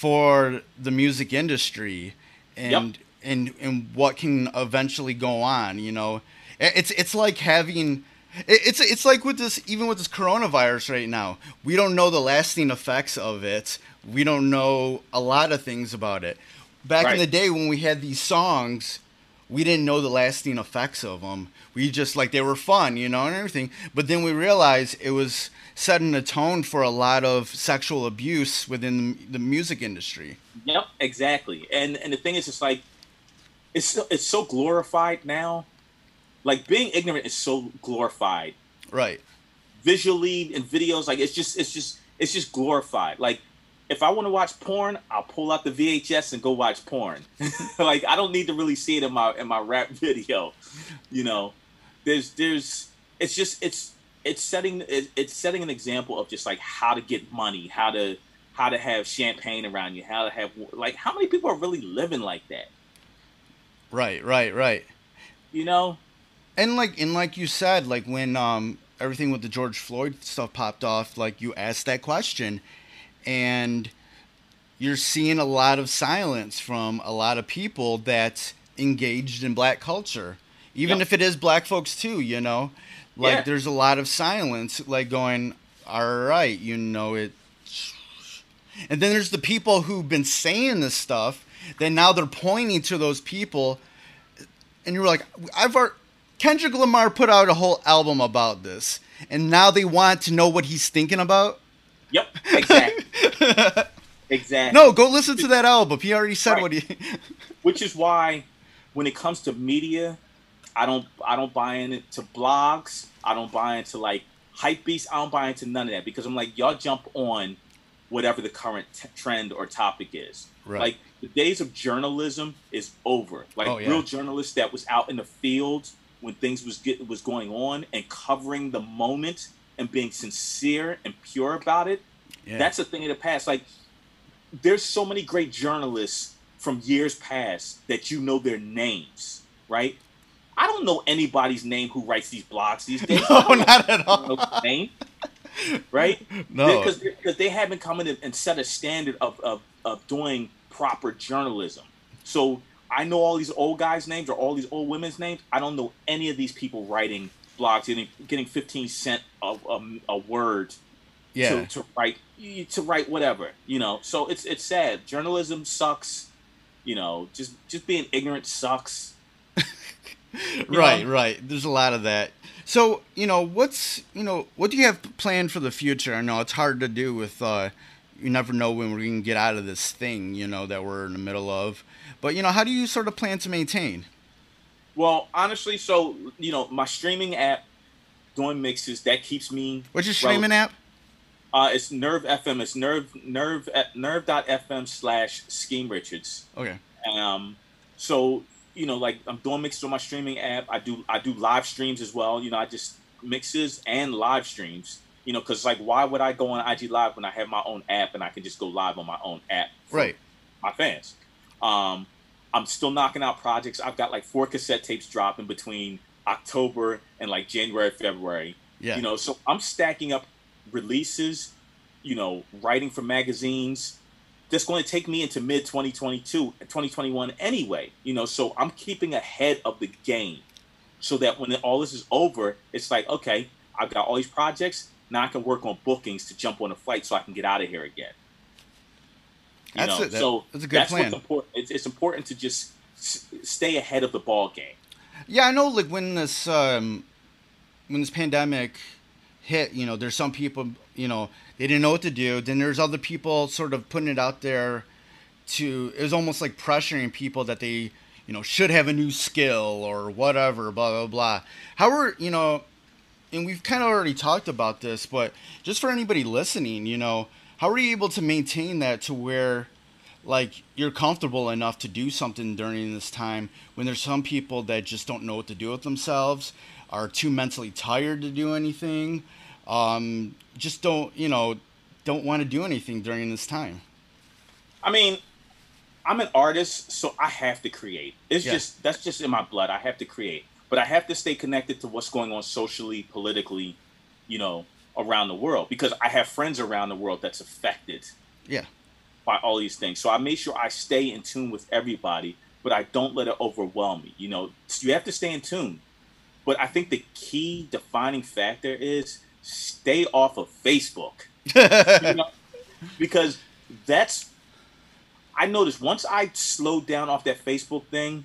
for the music industry, and and and what can eventually go on. You know, it's it's like having it's it's like with this even with this coronavirus right now. We don't know the lasting effects of it. We don't know a lot of things about it. Back in the day when we had these songs, we didn't know the lasting effects of them. We just like they were fun, you know, and everything. But then we realized it was setting a tone for a lot of sexual abuse within the, the music industry. Yep, exactly. And and the thing is, it's like it's so, it's so glorified now like being ignorant is so glorified Right. visually in videos like it's just it's just it's just glorified like if i want to watch porn i'll pull out the vhs and go watch porn like i don't need to really see it in my in my rap video you know there's there's it's just it's it's setting it's setting an example of just like how to get money how to how to have champagne around you how to have like how many people are really living like that Right. Right. Right. you know And like and like you said, like when um everything with the George Floyd stuff popped off, like you asked that question and you're seeing a lot of silence from a lot of people that's engaged in black culture. Even Yep. if it is black folks too, you know? Like Yeah. there's a lot of silence like going, All right, you know it and then there's the people who've been saying this stuff, then now they're pointing to those people and you're like, I've already, Kendrick Lamar put out a whole album about this, and now they want to know what he's thinking about. Yep exactly exactly No, go listen to that album. He already said Right. what he. which is why when it comes to media i don't i don't buy into blogs i don't buy into like hype beasts i don't buy into none of that because i'm like y'all jump on whatever the current t- trend or topic is Right. like the days of journalism is over like Oh, yeah. real journalists that was out in the field when things was get, was going on and covering the moment and being sincere and pure about it Yeah. that's a thing of the past. Like, there's so many great journalists from years past that you know their names, right? I don't know anybody's name who writes these blogs these days. no, don't at know all. name, right? No. because they haven't come in and- and set a standard of, of of doing proper journalism. So I know all these old guys' names or all these old women's names. I don't know any of these people writing blogs, getting getting 15 cent a, a, a word Yeah. to, to write to write whatever you know so it's it's sad journalism sucks you know just just being ignorant sucks right, know? right. There's a lot of that. So, you know, what's, you know, what do you have planned for the future? I know it's hard to do with, uh, you never know when we're going to get out of this thing, you know, that we're in the middle of. But, you know, how do you sort of plan to maintain? Well honestly so you know my streaming app doing mixes that keeps me What's your streaming app? uh it's nerve fm it's nerve nerve at nerve.fm slash skeme richards Okay. Um, so you know, like I'm doing mixes on my streaming app. I do I do live streams as well. You know, I just mixes and live streams. You know, because like, why would I go on IG Live when I have my own app and I can just go live on my own app? for Right. My fans. Um, I'm still knocking out projects. I've got like four cassette tapes dropping between October and like January, February. Yeah. You know, so I'm stacking up releases, you know, writing for magazines. That's going to take me into mid 2022, 2021 anyway. You know, so I'm keeping ahead of the game so that when all this is over, it's like, okay, I've got all these projects. Now I can work on bookings to jump on a flight so I can get out of here again. You That's know, it. That- so that's a good what's plan. important. It's, it's important to just s- stay ahead of the ball game. Yeah, I know. Like when this um, when this pandemic hit, you know, there's some people, you know, they didn't know what to do. Then there's other people sort of putting it out there to. It was almost like pressuring people that they, you know, should have a new skill or whatever. Blah blah blah. How are you know? And we've kind of already talked about this, but just for anybody listening, you know, how are you able to maintain that to where like you're comfortable enough to do something during this time when there's some people that just don't know what to do with themselves are too mentally tired to do anything um, just don't you know don't want to do anything during this time I mean, I'm an artist, so I have to create. It's Yeah. just that's just in my blood. I have to create, but I have to stay connected to what's going on socially, politically, you know, around the world because I have friends around the world that's affected yeah by all these things. So I make sure I stay in tune with everybody, but I don't let it overwhelm me. You know, you have to stay in tune. But I think the key defining factor is stay off of Facebook. You know, because that's I noticed once I slowed down off that Facebook thing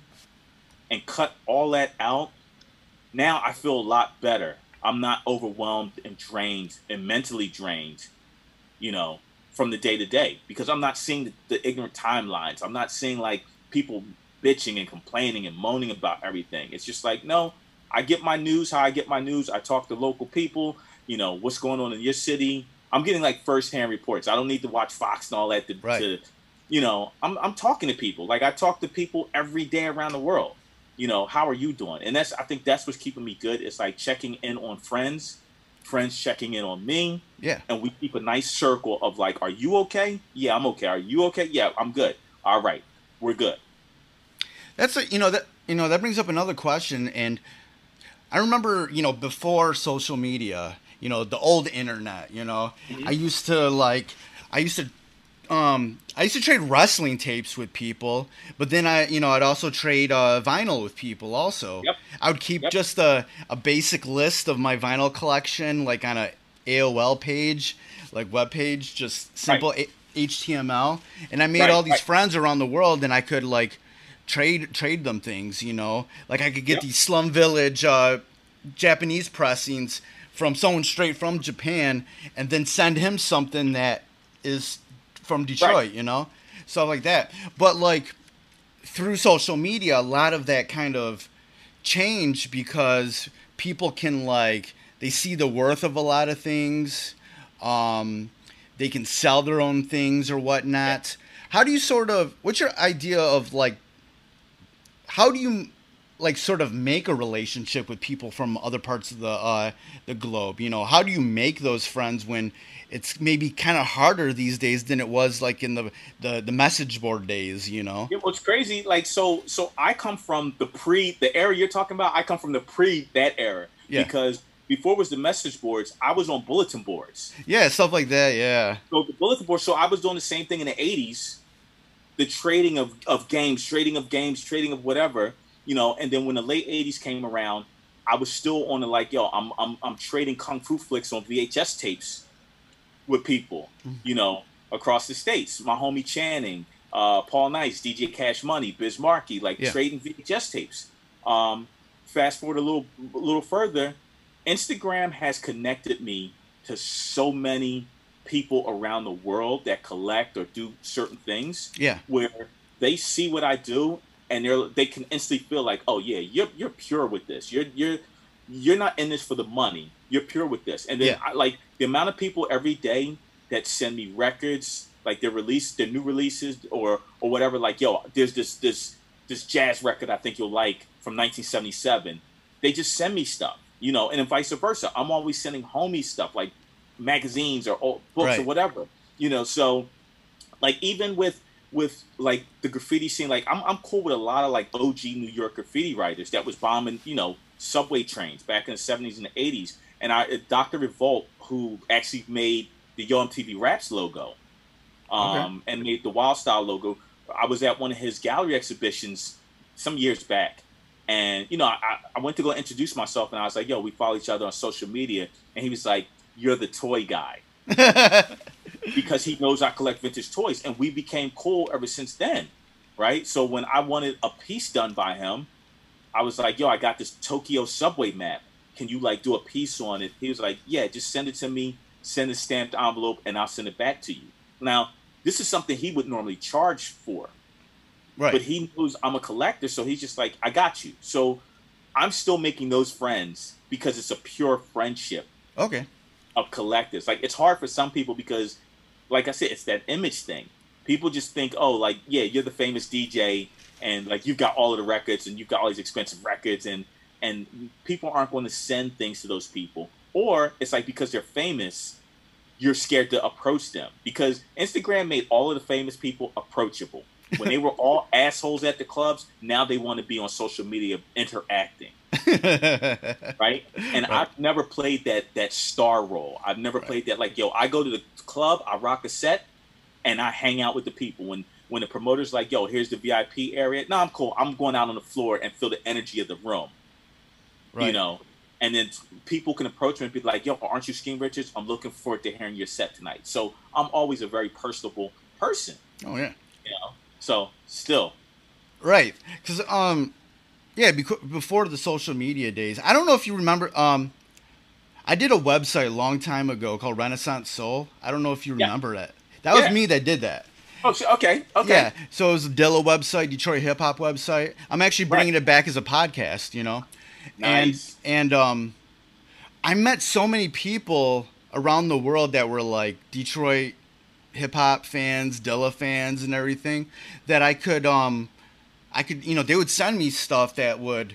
and cut all that out, now I feel a lot better. I'm not overwhelmed and drained and mentally drained, you know, from the day to day because I'm not seeing the, the ignorant timelines. I'm not seeing like people bitching and complaining and moaning about everything. It's just like, no, I get my news how I get my news. I talk to local people. You know what's going on in your city. I'm getting like firsthand reports. I don't need to watch Fox and all that to, Right. to you know. I'm I'm talking to people. Like I talk to people every day around the world. You know, how are you doing? And that's I think that's what's keeping me good. It's like checking in on friends, friends checking in on me Yeah. and we keep a nice circle of like, are you okay? Yeah, I'm okay. Are you okay? Yeah, I'm good. All right, we're good. That's a, you know that you know that brings up another question, and I remember you know before social media, you know the old internet. You know, mm-hmm. I used to like, I used to. Um, I used to trade wrestling tapes with people, but then I, you know, I'd also trade uh, vinyl with people. Also, Yep. I would keep Yep. just a, a basic list of my vinyl collection, like on a AOL page, like web page, just simple a- HTML, and I made Right, all these right. friends around the world, and I could like trade trade them things. You know, like I could get Yep. these Slum Village uh, Japanese pressings from someone straight from Japan, and then send him something that is from Detroit. Right. You know, stuff like that. But like through social media, a lot of that kind of change because people can like they see the worth of a lot of things. Um, they can sell their own things or whatnot. How do you sort of? What's your idea of like? How do you like sort of make a relationship with people from other parts of the uh, the globe? You know, how do you make those friends when it's maybe kind of harder these days than it was like in the the, the message board days? You know. It was crazy. Like so, so I come from the pre, the era you're talking about. I come from the pre that era Yeah. because before it was the message boards, I was on bulletin boards. Yeah, stuff like that. Yeah. So the bulletin board. So I was doing the same thing in the '80s, the trading of of games, trading of games, trading of whatever, you know. And then when the late '80s came around, I was still on the like, yo, I'm I'm I'm trading kung fu flicks on VHS tapes with people, you know, across the states. My homie Channing, uh, Paul Nice, DJ Cash Money, Biz Markie, like Yeah. trading VHS tapes. Um, fast forward a little a little further, Instagram has connected me to so many people around the world that collect or do certain things Yeah. where they see what I do and they're they can instantly feel like, oh yeah, you're you're pure with this. You're you're you're not in this for the money. You're pure with this. And then Yeah. I, like the amount of people every day that send me records, like their release, their new releases or or whatever. Like yo, there's this this this jazz record I think you'll like from 1977. They just send me stuff, you know, and then vice versa. I'm always sending homie stuff like magazines or books or whatever, you know. So like even with with like the graffiti scene, like I'm I'm cool with a lot of like OG New York graffiti writers that was bombing, you know, subway trains back in the 70s and the 80s. And I Dr. Revolt, who actually made the Yo MTV Raps logo, um, and made the Wild Style logo. I was at one of his gallery exhibitions some years back, and you know, I, I went to go introduce myself, and I was like, "Yo, we follow each other on social media," and he was like, "You're the toy guy." because he knows I collect vintage toys, and we became cool ever since then, right? So when I wanted a piece done by him, I was like, "Yo, I got this Tokyo subway map. Can you like do a piece on it?" He was like, "Yeah, just send it to me. Send a stamped envelope, and I'll send it back to you." Now, this is something he would normally charge for, right. but he knows I'm a collector, so he's just like, "I got you." So I'm still making those friends because it's a pure friendship okay. of collectors. Like it's hard for some people because, like I said, it's that image thing. People just think, oh, like yeah, you're the famous DJ, and like you've got all of the records, and you've got all these expensive records, and and people aren't going to send things to those people. Or it's like because they're famous, you're scared to approach them because Instagram made all of the famous people approachable. When they were all assholes at the clubs, now they want to be on social media interacting right? And I've never played that that star role. I've never played that like, yo, I go to the club, I rock a set, and I hang out with the people. When when the promoter's like, yo, here's the VIP area. No, I'm cool. I'm going out on the floor and feel the energy of the room. right. You know. And then people can approach me and be like, yo, aren't you Skeme Richards? I'm looking forward to hearing your set tonight. So I'm always a very personable person, Oh yeah. you know. So still. Right. Because um, yeah, before the social media days, I don't know if you remember. Um, I did a website a long time ago called Renaissance Soul. I don't know if you Yeah. remember that. That was Yeah. me that did that. Oh, so- okay, okay. Yeah. So it was a Dilla website, Detroit hip hop website. I'm actually bringing Right. it back as a podcast, you know. Nice. And and um, I met so many people around the world that were like Detroit hip hop fans, Dilla fans, and everything that I could um, I could you know they would send me stuff that would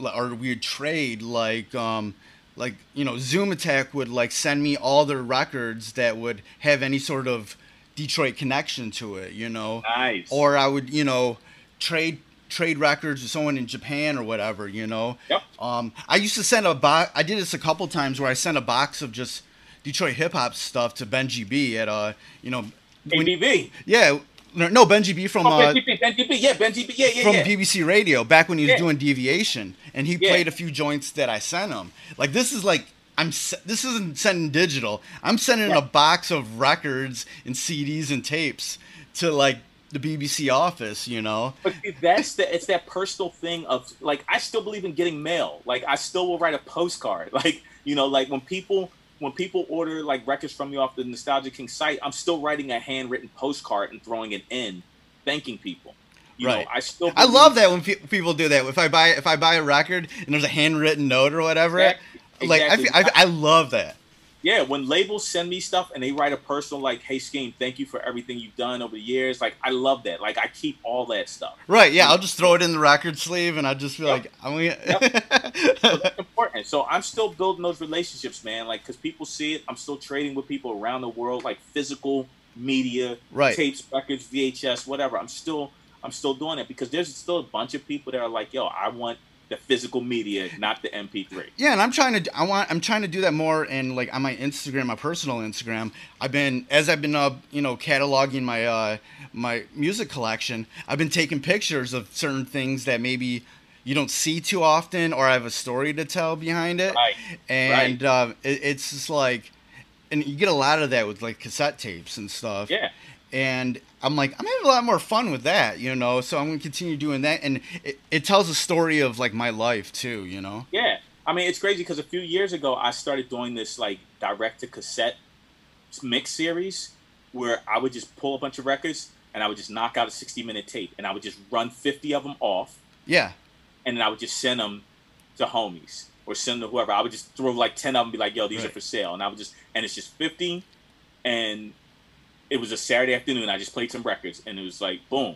or we would trade like um like you know zoom attack would like send me all their records that would have any sort of detroit connection to it you know Nice. or i would you know trade trade records with someone in japan or whatever you know Yep. um i used to send a box i did this a couple times where i sent a box of just detroit hip-hop stuff to benji b at uh you know when- BBB. yeah no no, benji b from Oh, uh, Benji B, Benji B, yeah, Benji B, yeah, yeah, from yeah. BBC Radio back when he was Yeah. doing Deviation, and he Yeah. played a few joints that I sent him. Like this is like I'm this isn't sending digital. I'm sending Yeah. a box of records and CDs and tapes to like the BBC office. You know, But that's the it's that personal thing of like I still believe in getting mail. Like I still will write a postcard. Like you know, like when people when people order like records from me off the Nostalgia King site, I'm still writing a handwritten postcard and throwing it in, thanking people. You Right. know, I still I love that when pe- people do that. If I buy if I buy a record and there's a handwritten note or whatever, Exactly, like I, exactly. fe- I I love that. Yeah, when labels send me stuff and they write a personal like, "Hey, Skeme, thank you for everything you've done over the years." Like, I love that. Like, I keep all that stuff. Right? Yeah, I'll just throw it in the record sleeve and I just feel Yep. like I'm So gonna. that's important. So I'm still building those relationships, man. Like, because people see it, I'm still trading with people around the world, like physical media, Right. tapes, records, VHS, whatever. I'm still, I'm still doing it because there's still a bunch of people that are like, "Yo, I want the physical media, not the MP3." Yeah, and I'm trying to. I want. I'm trying to do that more. And like on my Instagram, my personal Instagram, I've been as I've been, uh, you know, cataloging my uh, my music collection. I've been taking pictures of certain things that maybe you don't see too often, or I have a story to tell behind it. Right, And uh, it, it's just like, and you get a lot of that with like cassette tapes and stuff Yeah. and I'm like, I'm having a lot more fun with that, you know. So I'm gonna continue doing that, and it, it tells a story of like my life too, you know. Yeah, I mean it's crazy because a few years ago I started doing this like direct to cassette mix series where I would just pull a bunch of records and I would just knock out a 60 minute tape and I would just run 50 of them off Yeah, and then I would just send them to homies or send them to whoever. I would just throw like 10 of them and be like, yo, these are for sale. And I would just, and it's just 50 and it was a Saturday afternoon. I just played some records and it was like, boom.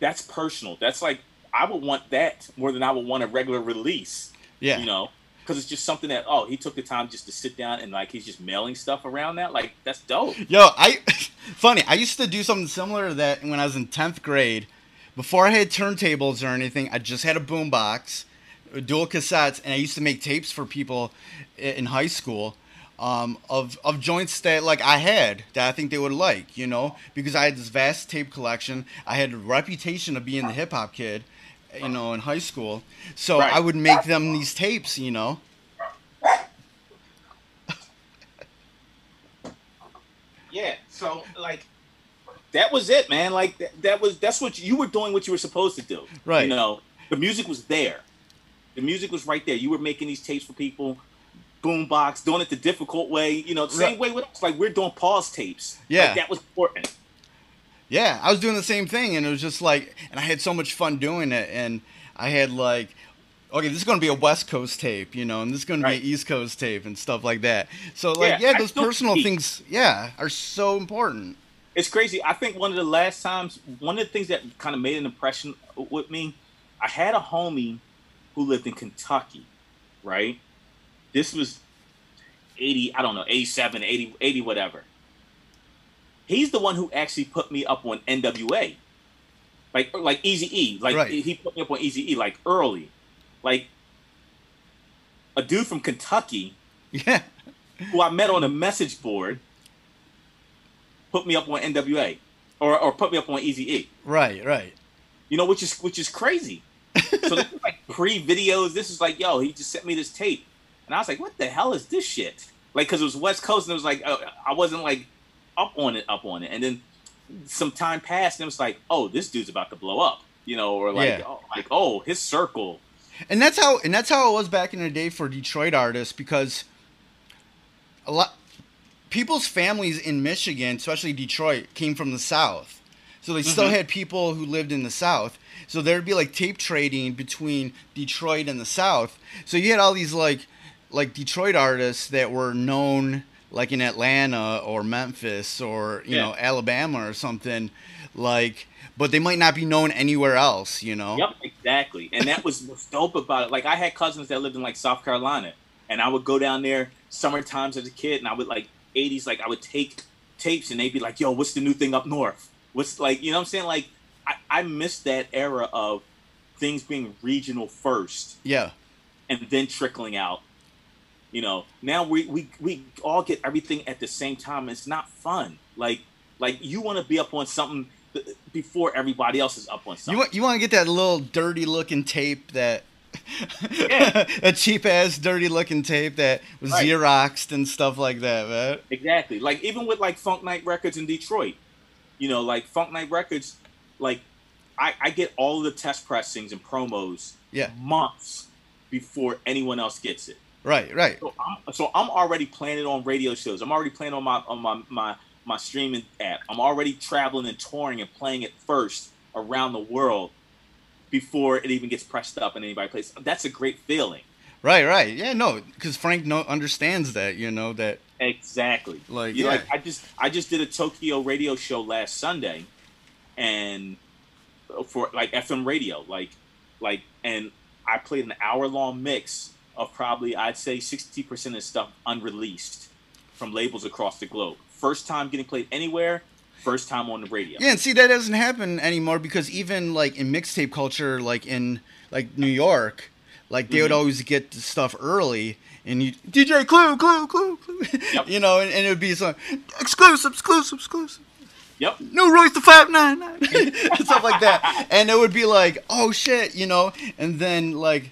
That's personal. That's like, I would want that more than I would want a regular release yeah, you know because it's just something that oh he took the time just to sit down and like he's just mailing stuff around that like that's dope Yo, I funny. I used to do something similar to that when I was in tenth grade. Before I had turntables or anything, I just had a boombox, dual cassettes, and I used to make tapes for people in high school um, of of joints that like I had that I think they would like, you know, because I had this vast tape collection. I had a reputation of being the hip hop kid, you know, in high school. So Right. I would make them these tapes, you know. yeah so like that was it man like that, that was that's what you were doing what you were supposed to do Right. you know the music was there the music was right there you were making these tapes for people boombox doing it the difficult way you know the same Right. way with us like we're doing pause tapes Yeah. like, that was important Yeah, I was doing the same thing, and it was just like, and I had so much fun doing it, and I had like, okay, this is going to be a West Coast tape, you know, and this is going to Right. be an East Coast tape and stuff like that. So like, Yeah, yeah, those personal things, yeah, are so important. it's crazy. I think one of the last times, one of the things that kind of made an impression with me, I had a homie who lived in Kentucky, right? This was 80, I don't know, 87, 80, 80 whatever. He's the one who actually put me up on NWA. Like like Eazy E. Like Right. he put me up on Eazy E like early. Like a dude from Kentucky Yeah, who I met on a message board put me up on NWA or, or put me up on Eazy E. right, right. You know, which is which is crazy. so this is like pre videos. This is like, yo, he just sent me this tape, and I was like, what the hell is this shit? Like, because it was West Coast, and it was like uh, I wasn't like up on it, up on it, and then some time passed, and it was like, oh, this dude's about to blow up. You know, or like, Yeah. oh, like, oh, his circle. And that's how, and that's how it was back in the day for Detroit artists because a lot people's families in Michigan, especially Detroit, came from the South. So they still Mhm. had people who lived in the South. So there'd be like tape trading between Detroit and the South. So you had all these like like Detroit artists that were known like in Atlanta or Memphis or you Yeah. know Alabama or something like but they might not be known anywhere else, you know. Yep, exactly. And that was what's dope about it. Like I had cousins that lived in like South Carolina, and I would go down there summer times as a kid, and I would like '80s, like I would take tapes, and they'd be like, "Yo, what's the new thing up north? What's like, you know what I'm saying? Like I, I missed that era of things being regional first Yeah. and then trickling out. You know, now we we we all get everything at the same time. It's not fun. Like like you want to be up on something before everybody else is up on something. You want you want to get that little dirty looking tape that Yeah. a cheap ass dirty looking tape that was Right. xeroxed and stuff like that, man. Exactly. Like even with like Funk Night Records in Detroit, you know, like Funk Night Records, like I, I get all of the test pressings and promos Yeah. months before anyone else gets it. Right, right. So I'm, so I'm already planning on radio shows. I'm already planning on my on my, my my streaming app. I'm already traveling and touring and playing it first around the world before it even gets pressed up and anybody plays. That's a great feeling. Right, right. Yeah, no, because Frank no, understands that, you know, that Exactly. Like, You know, yeah. like I just I just did a Tokyo radio show last Sunday, and for like FM radio, like like, and I played an hour long mix of probably I'd say sixty percent of stuff unreleased from labels across the globe. First time getting played anywhere. First time on the radio. Yeah, and see that doesn't happen anymore because even like in mixtape culture, like in like New York, like they would Mhm. always get the stuff early, and you DJ Clue, Clue, Clue, Clue, Yep. you know, and, and it would be some exclusive, exclusive, exclusive. Yep. New Royce the five nine nine, stuff like that, and it would be like, oh shit, you know, and then like,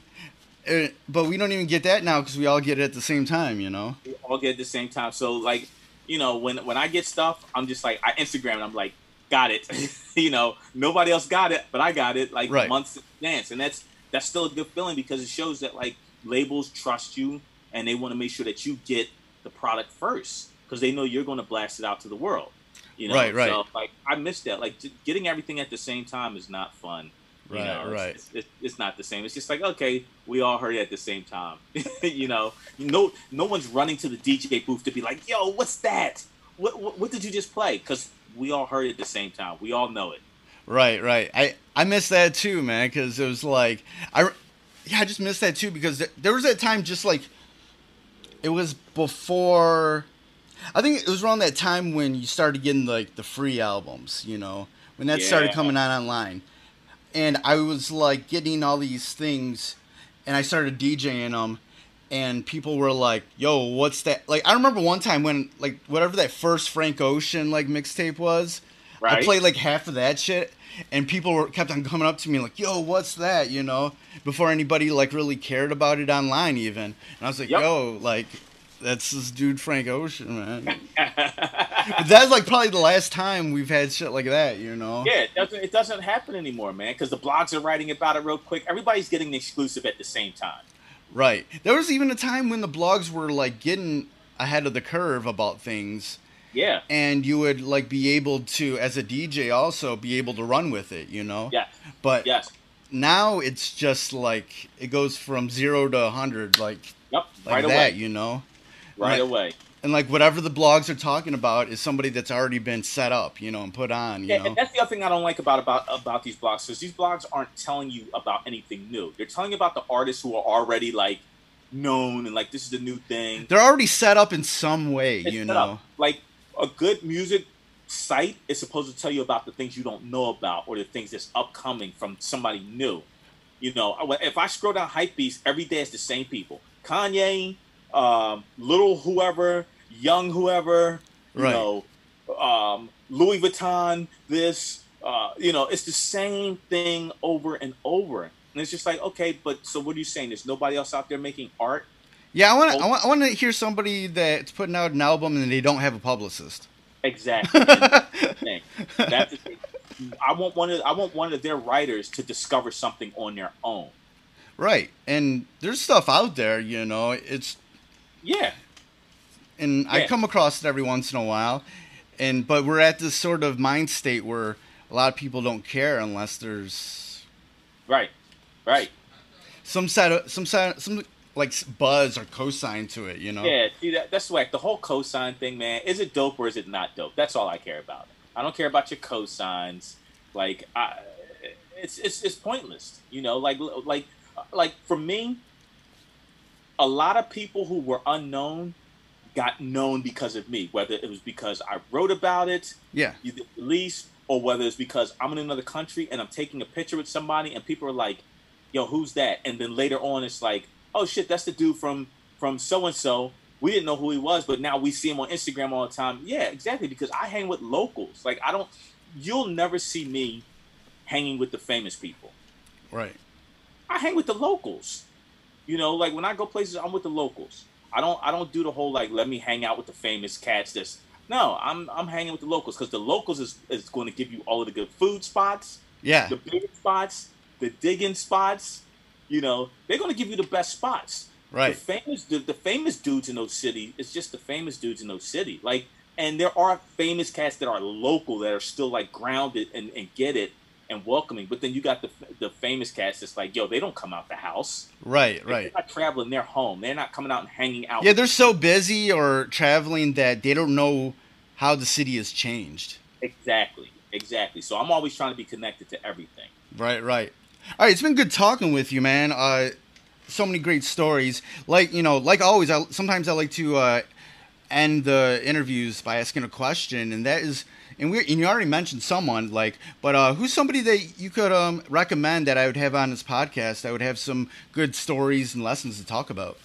uh, but we don't even get that now because we all get it at the same time, you know. we all get at the same time. So like, you know, when when I get stuff, I'm just like I Instagram and I'm like, got it. you know, nobody else got it, but I got it like Right. months in advance, and that's that's still a good feeling because it shows that like labels trust you and they want to make sure that you get the product first because they know you're going to blast it out to the world. You know, Right, right. So like I miss that. Like getting everything at the same time is not fun. You Right, know, it's- right. It's, it's, it's not the same. It's just like okay, we all heard it at the same time. you know, no no one's running to the DJ booth to be like, "Yo, what's that? What what, what did you just play?" Because we all heard it at the same time. We all know it. Right, right. I I miss that too, man, because it was like I, yeah, I just missed that too because th- there was that time just like it was before. I think it was around that time when you started getting like the free albums, you know, when that started coming out online, and I was like getting all these things, and I started DJing them. And people were like, "Yo, what's that?" Like, I remember one time when, like, whatever that first Frank Ocean like mixtape was, I played like half of that shit, and people were kept on coming up to me like, "Yo, what's that?" You know, before anybody like really cared about it online even. And I was like, Yep. "Yo, like, that's this dude Frank Ocean, man." that's like probably the last time we've had shit like that, you know? Yeah, it doesn't it doesn't happen anymore, man. Because the blogs are writing about it real quick. Everybody's getting the exclusive at the same time. Right. There was even a time when the blogs were like getting ahead of the curve about things. Yeah, And you would like be able to, as a DJ, also be able to run with it, you know. yeah, But yes, now it's just like it goes from zero to hundred, like yep, like right that, away, you know. Right Like- away. And like whatever the blogs are talking about is somebody that's already been set up, you know, and put on, you Yeah, know. and that's the other thing I don't like about about about these blogs because these blogs aren't telling you about anything new. They're telling you about the artists who are already like known and like this is the new thing. They're already set up in some way, It's you know. up. Like a good music site is supposed to tell you about the things you don't know about or the things that's upcoming from somebody new. You know, if I scroll down Hypebeast, every day it's the same people: Kanye, um, little whoever, young whoever, you Right. know, um, Louis Vuitton. This, uh, you know, it's the same thing over and over. And it's just like, okay, but so what are you saying? There's nobody else out there making art? Yeah, I want to. Oh. I want. To hear somebody that's putting out an album and they don't have a publicist. Exactly. That's the. That's the thing. I want one of I want one of their writers to discover something on their own. Right, and there's stuff out there, you know. It's Yeah. and I come across it every once in a while, and but we're at this sort of mind state where a lot of people don't care unless there's Right. Right. Some side of some side some like buzz or cosign to it, you know. Yeah, see that that's whack. The whole cosign thing, man. Is it dope or is it not dope? That's all I care about. I don't care about your cosigns. Like, I, it's it's it's pointless. You know, like like like for me, a lot of people who were unknown got known because of me. Whether it was because I wrote about it, Yeah. you did release, or whether it's because I'm in another country and I'm taking a picture with somebody and people are like, "Yo, who's that?" And then later on, it's like, "Oh shit, that's the dude from from so and so." We didn't know who he was, but now we see him on Instagram all the time. Yeah, exactly. Because I hang with locals. Like I don't. You'll never see me hanging with the famous people. Right. I hang with the locals. You know, like when I go places, I'm with the locals. I don't I don't do the whole like let me hang out with the famous cats. This no, I'm I'm hanging with the locals because the locals is, is going to give you all of the good food spots, Yeah. the big spots, the digging spots. You know, they're going to give you the best spots. Right. The famous the, the famous dudes in those cities. It's just the famous dudes in those cities. Like, and there are famous cats that are local that are still like grounded and, and get it and welcoming. But then you got the the famous cats that's like, yo, they don't come out the house. Right. They're Right. not traveling. They're home. They're not coming out and hanging out. Yeah, they're so busy or traveling that they don't know how the city has changed. exactly, exactly. So I'm always trying to be connected to everything. Right, right. All right, it's been good talking with you, man. Uh, so many great stories. Like you know, like always, I, sometimes I like to uh, end the interviews by asking a question, and that is, and we and you already mentioned someone like, but uh, who's somebody that you could um, recommend that I would have on this podcast? I would have some good stories and lessons to talk about.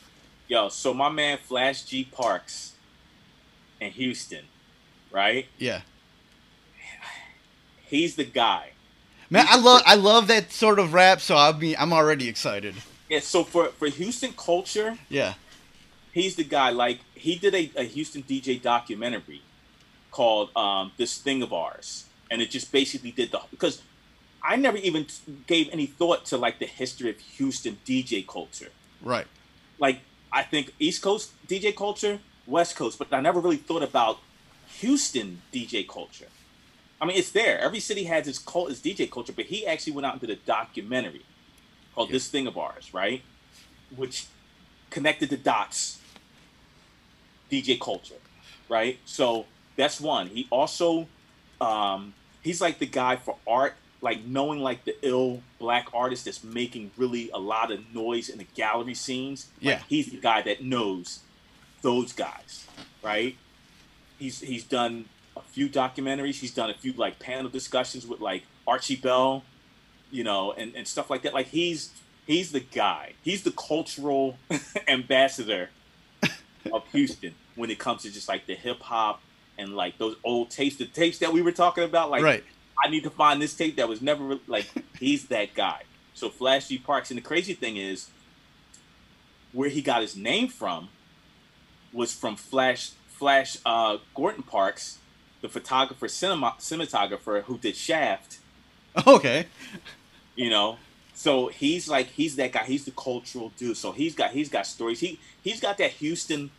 Yo, so my man Flash G Parks in Houston, right? Yeah, He's the guy. man, I love I love that sort of rap, so I'll be I'm already excited. Yeah. So for for Houston culture, Yeah, he's the guy. Like he did a, a Houston DJ documentary called um, "This Thing of Ours," and it just basically did the because I never even gave any thought to like the history of Houston DJ culture. right. Like I think East Coast DJ culture, West Coast, but I never really thought about Houston DJ culture. I mean, it's there. Every city has its cult, its DJ culture, but he actually went out and did a documentary called Yeah. "This Thing of Ours," right? Which connected the dots. DJ culture, right? So that's one. He also, um, he's like the guy for art, like knowing like the ill black artist that's making really a lot of noise in the gallery scenes. Like, Yeah. he's the guy that knows those guys, right? He's he's done a few documentaries. He's done a few like panel discussions with like Archie Bell, you know, and, and stuff like that. Like he's he's the guy. He's the cultural ambassador of Houston when it comes to just like the hip hop and like those old tapes, the tapes that we were talking about. Like right. I need to find this tape that was never like he's that guy. So Flash G Parks, and the crazy thing is, where he got his name from was from Flash Flash uh, Gordon Parks, the photographer cinema cinematographer who did Shaft. Okay. You know, so he's like he's that guy. He's the cultural dude. So he's got he's got stories. He he's got that Houston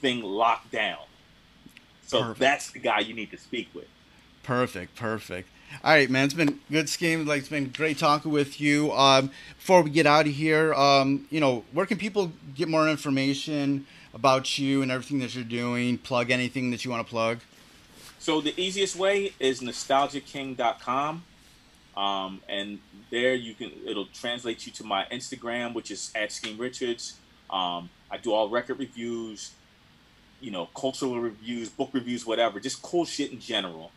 thing locked down. So Perfect. that's the guy you need to speak with. Perfect, perfect. All right, man. It's been good Skeme. Like it's been great talking with you. Um, before we get out of here, um, you know, where can people get more information about you and everything that you're doing? Plug anything that you want to plug. So the easiest way is nostalgiaking.com. Um, and there you can it'll translate you to my Instagram, which is at Skeme Richards. Um, I do all record reviews, you know, cultural reviews, book reviews, whatever, just cool shit in general.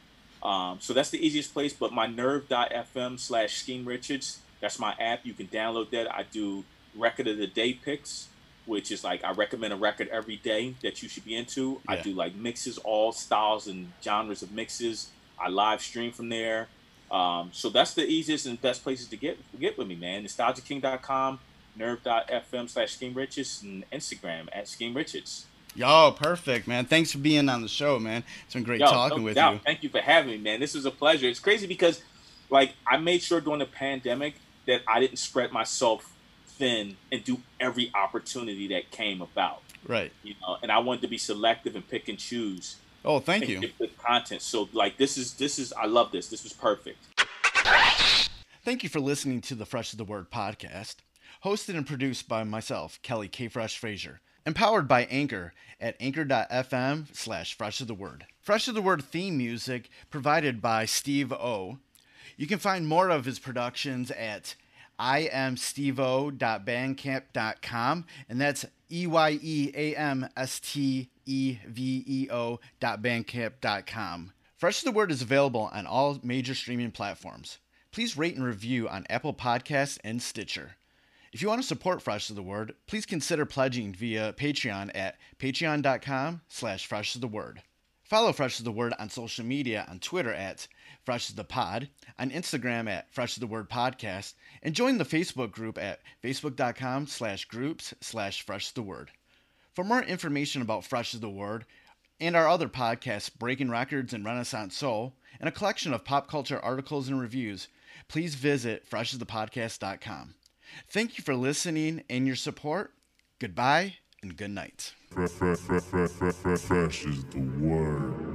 Um, so that's the easiest place. But my nerve.fm slash Skeme Richards, that's my app. You can download that. I do record of the day picks, which is like I recommend a record every day that you should be into. I do like mixes, all styles and genres of mixes. I live stream from there. Um, so that's the easiest and best places to get get with me, man. NostalgiaKing.com, nerve.fm slash Skeme Richards, and Instagram at Skeme Richards. Yo, perfect, man. Thanks for being on the show, man. It's been great Yo, talking no with doubt. you. Thank you for having me, man. This was a pleasure. It's crazy because, like, I made sure during the pandemic that I didn't spread myself thin and do every opportunity that came about. Right. You know, and I wanted to be selective and pick and choose. Oh, thank and you. good content. So, like, this is this is I love this. This was perfect. Thank you for listening to the Fresh is the Word podcast, hosted and produced by myself, Kelly K. Fresh Frazier, empowered by Anchor at anchor.fm slash fresh is the word. Fresh is the Word theme music provided by Steve O. You can find more of his productions at iamsteveo.bandcamp.com, and that's E Y E A M S T E V E O dot bandcamp.com. Fresh is the Word is available on all major streaming platforms. Please rate and review on Apple Podcasts and Stitcher. If you want to support Fresh is the Word, please consider pledging via Patreon at patreon.com slash fresh is the word. Follow Fresh is the Word on social media on Twitter at Fresh of the Pod, on Instagram at Fresh is the Word Podcast, and join the Facebook group at facebook.com slash groups slash Fresh the Word. For more information about Fresh is the Word and our other podcasts, Breaking Records and Renaissance Soul, and a collection of pop culture articles and reviews, please visit freshthepodcast.com. Thank you for listening and your support. Goodbye and good night. Fresh, is the word.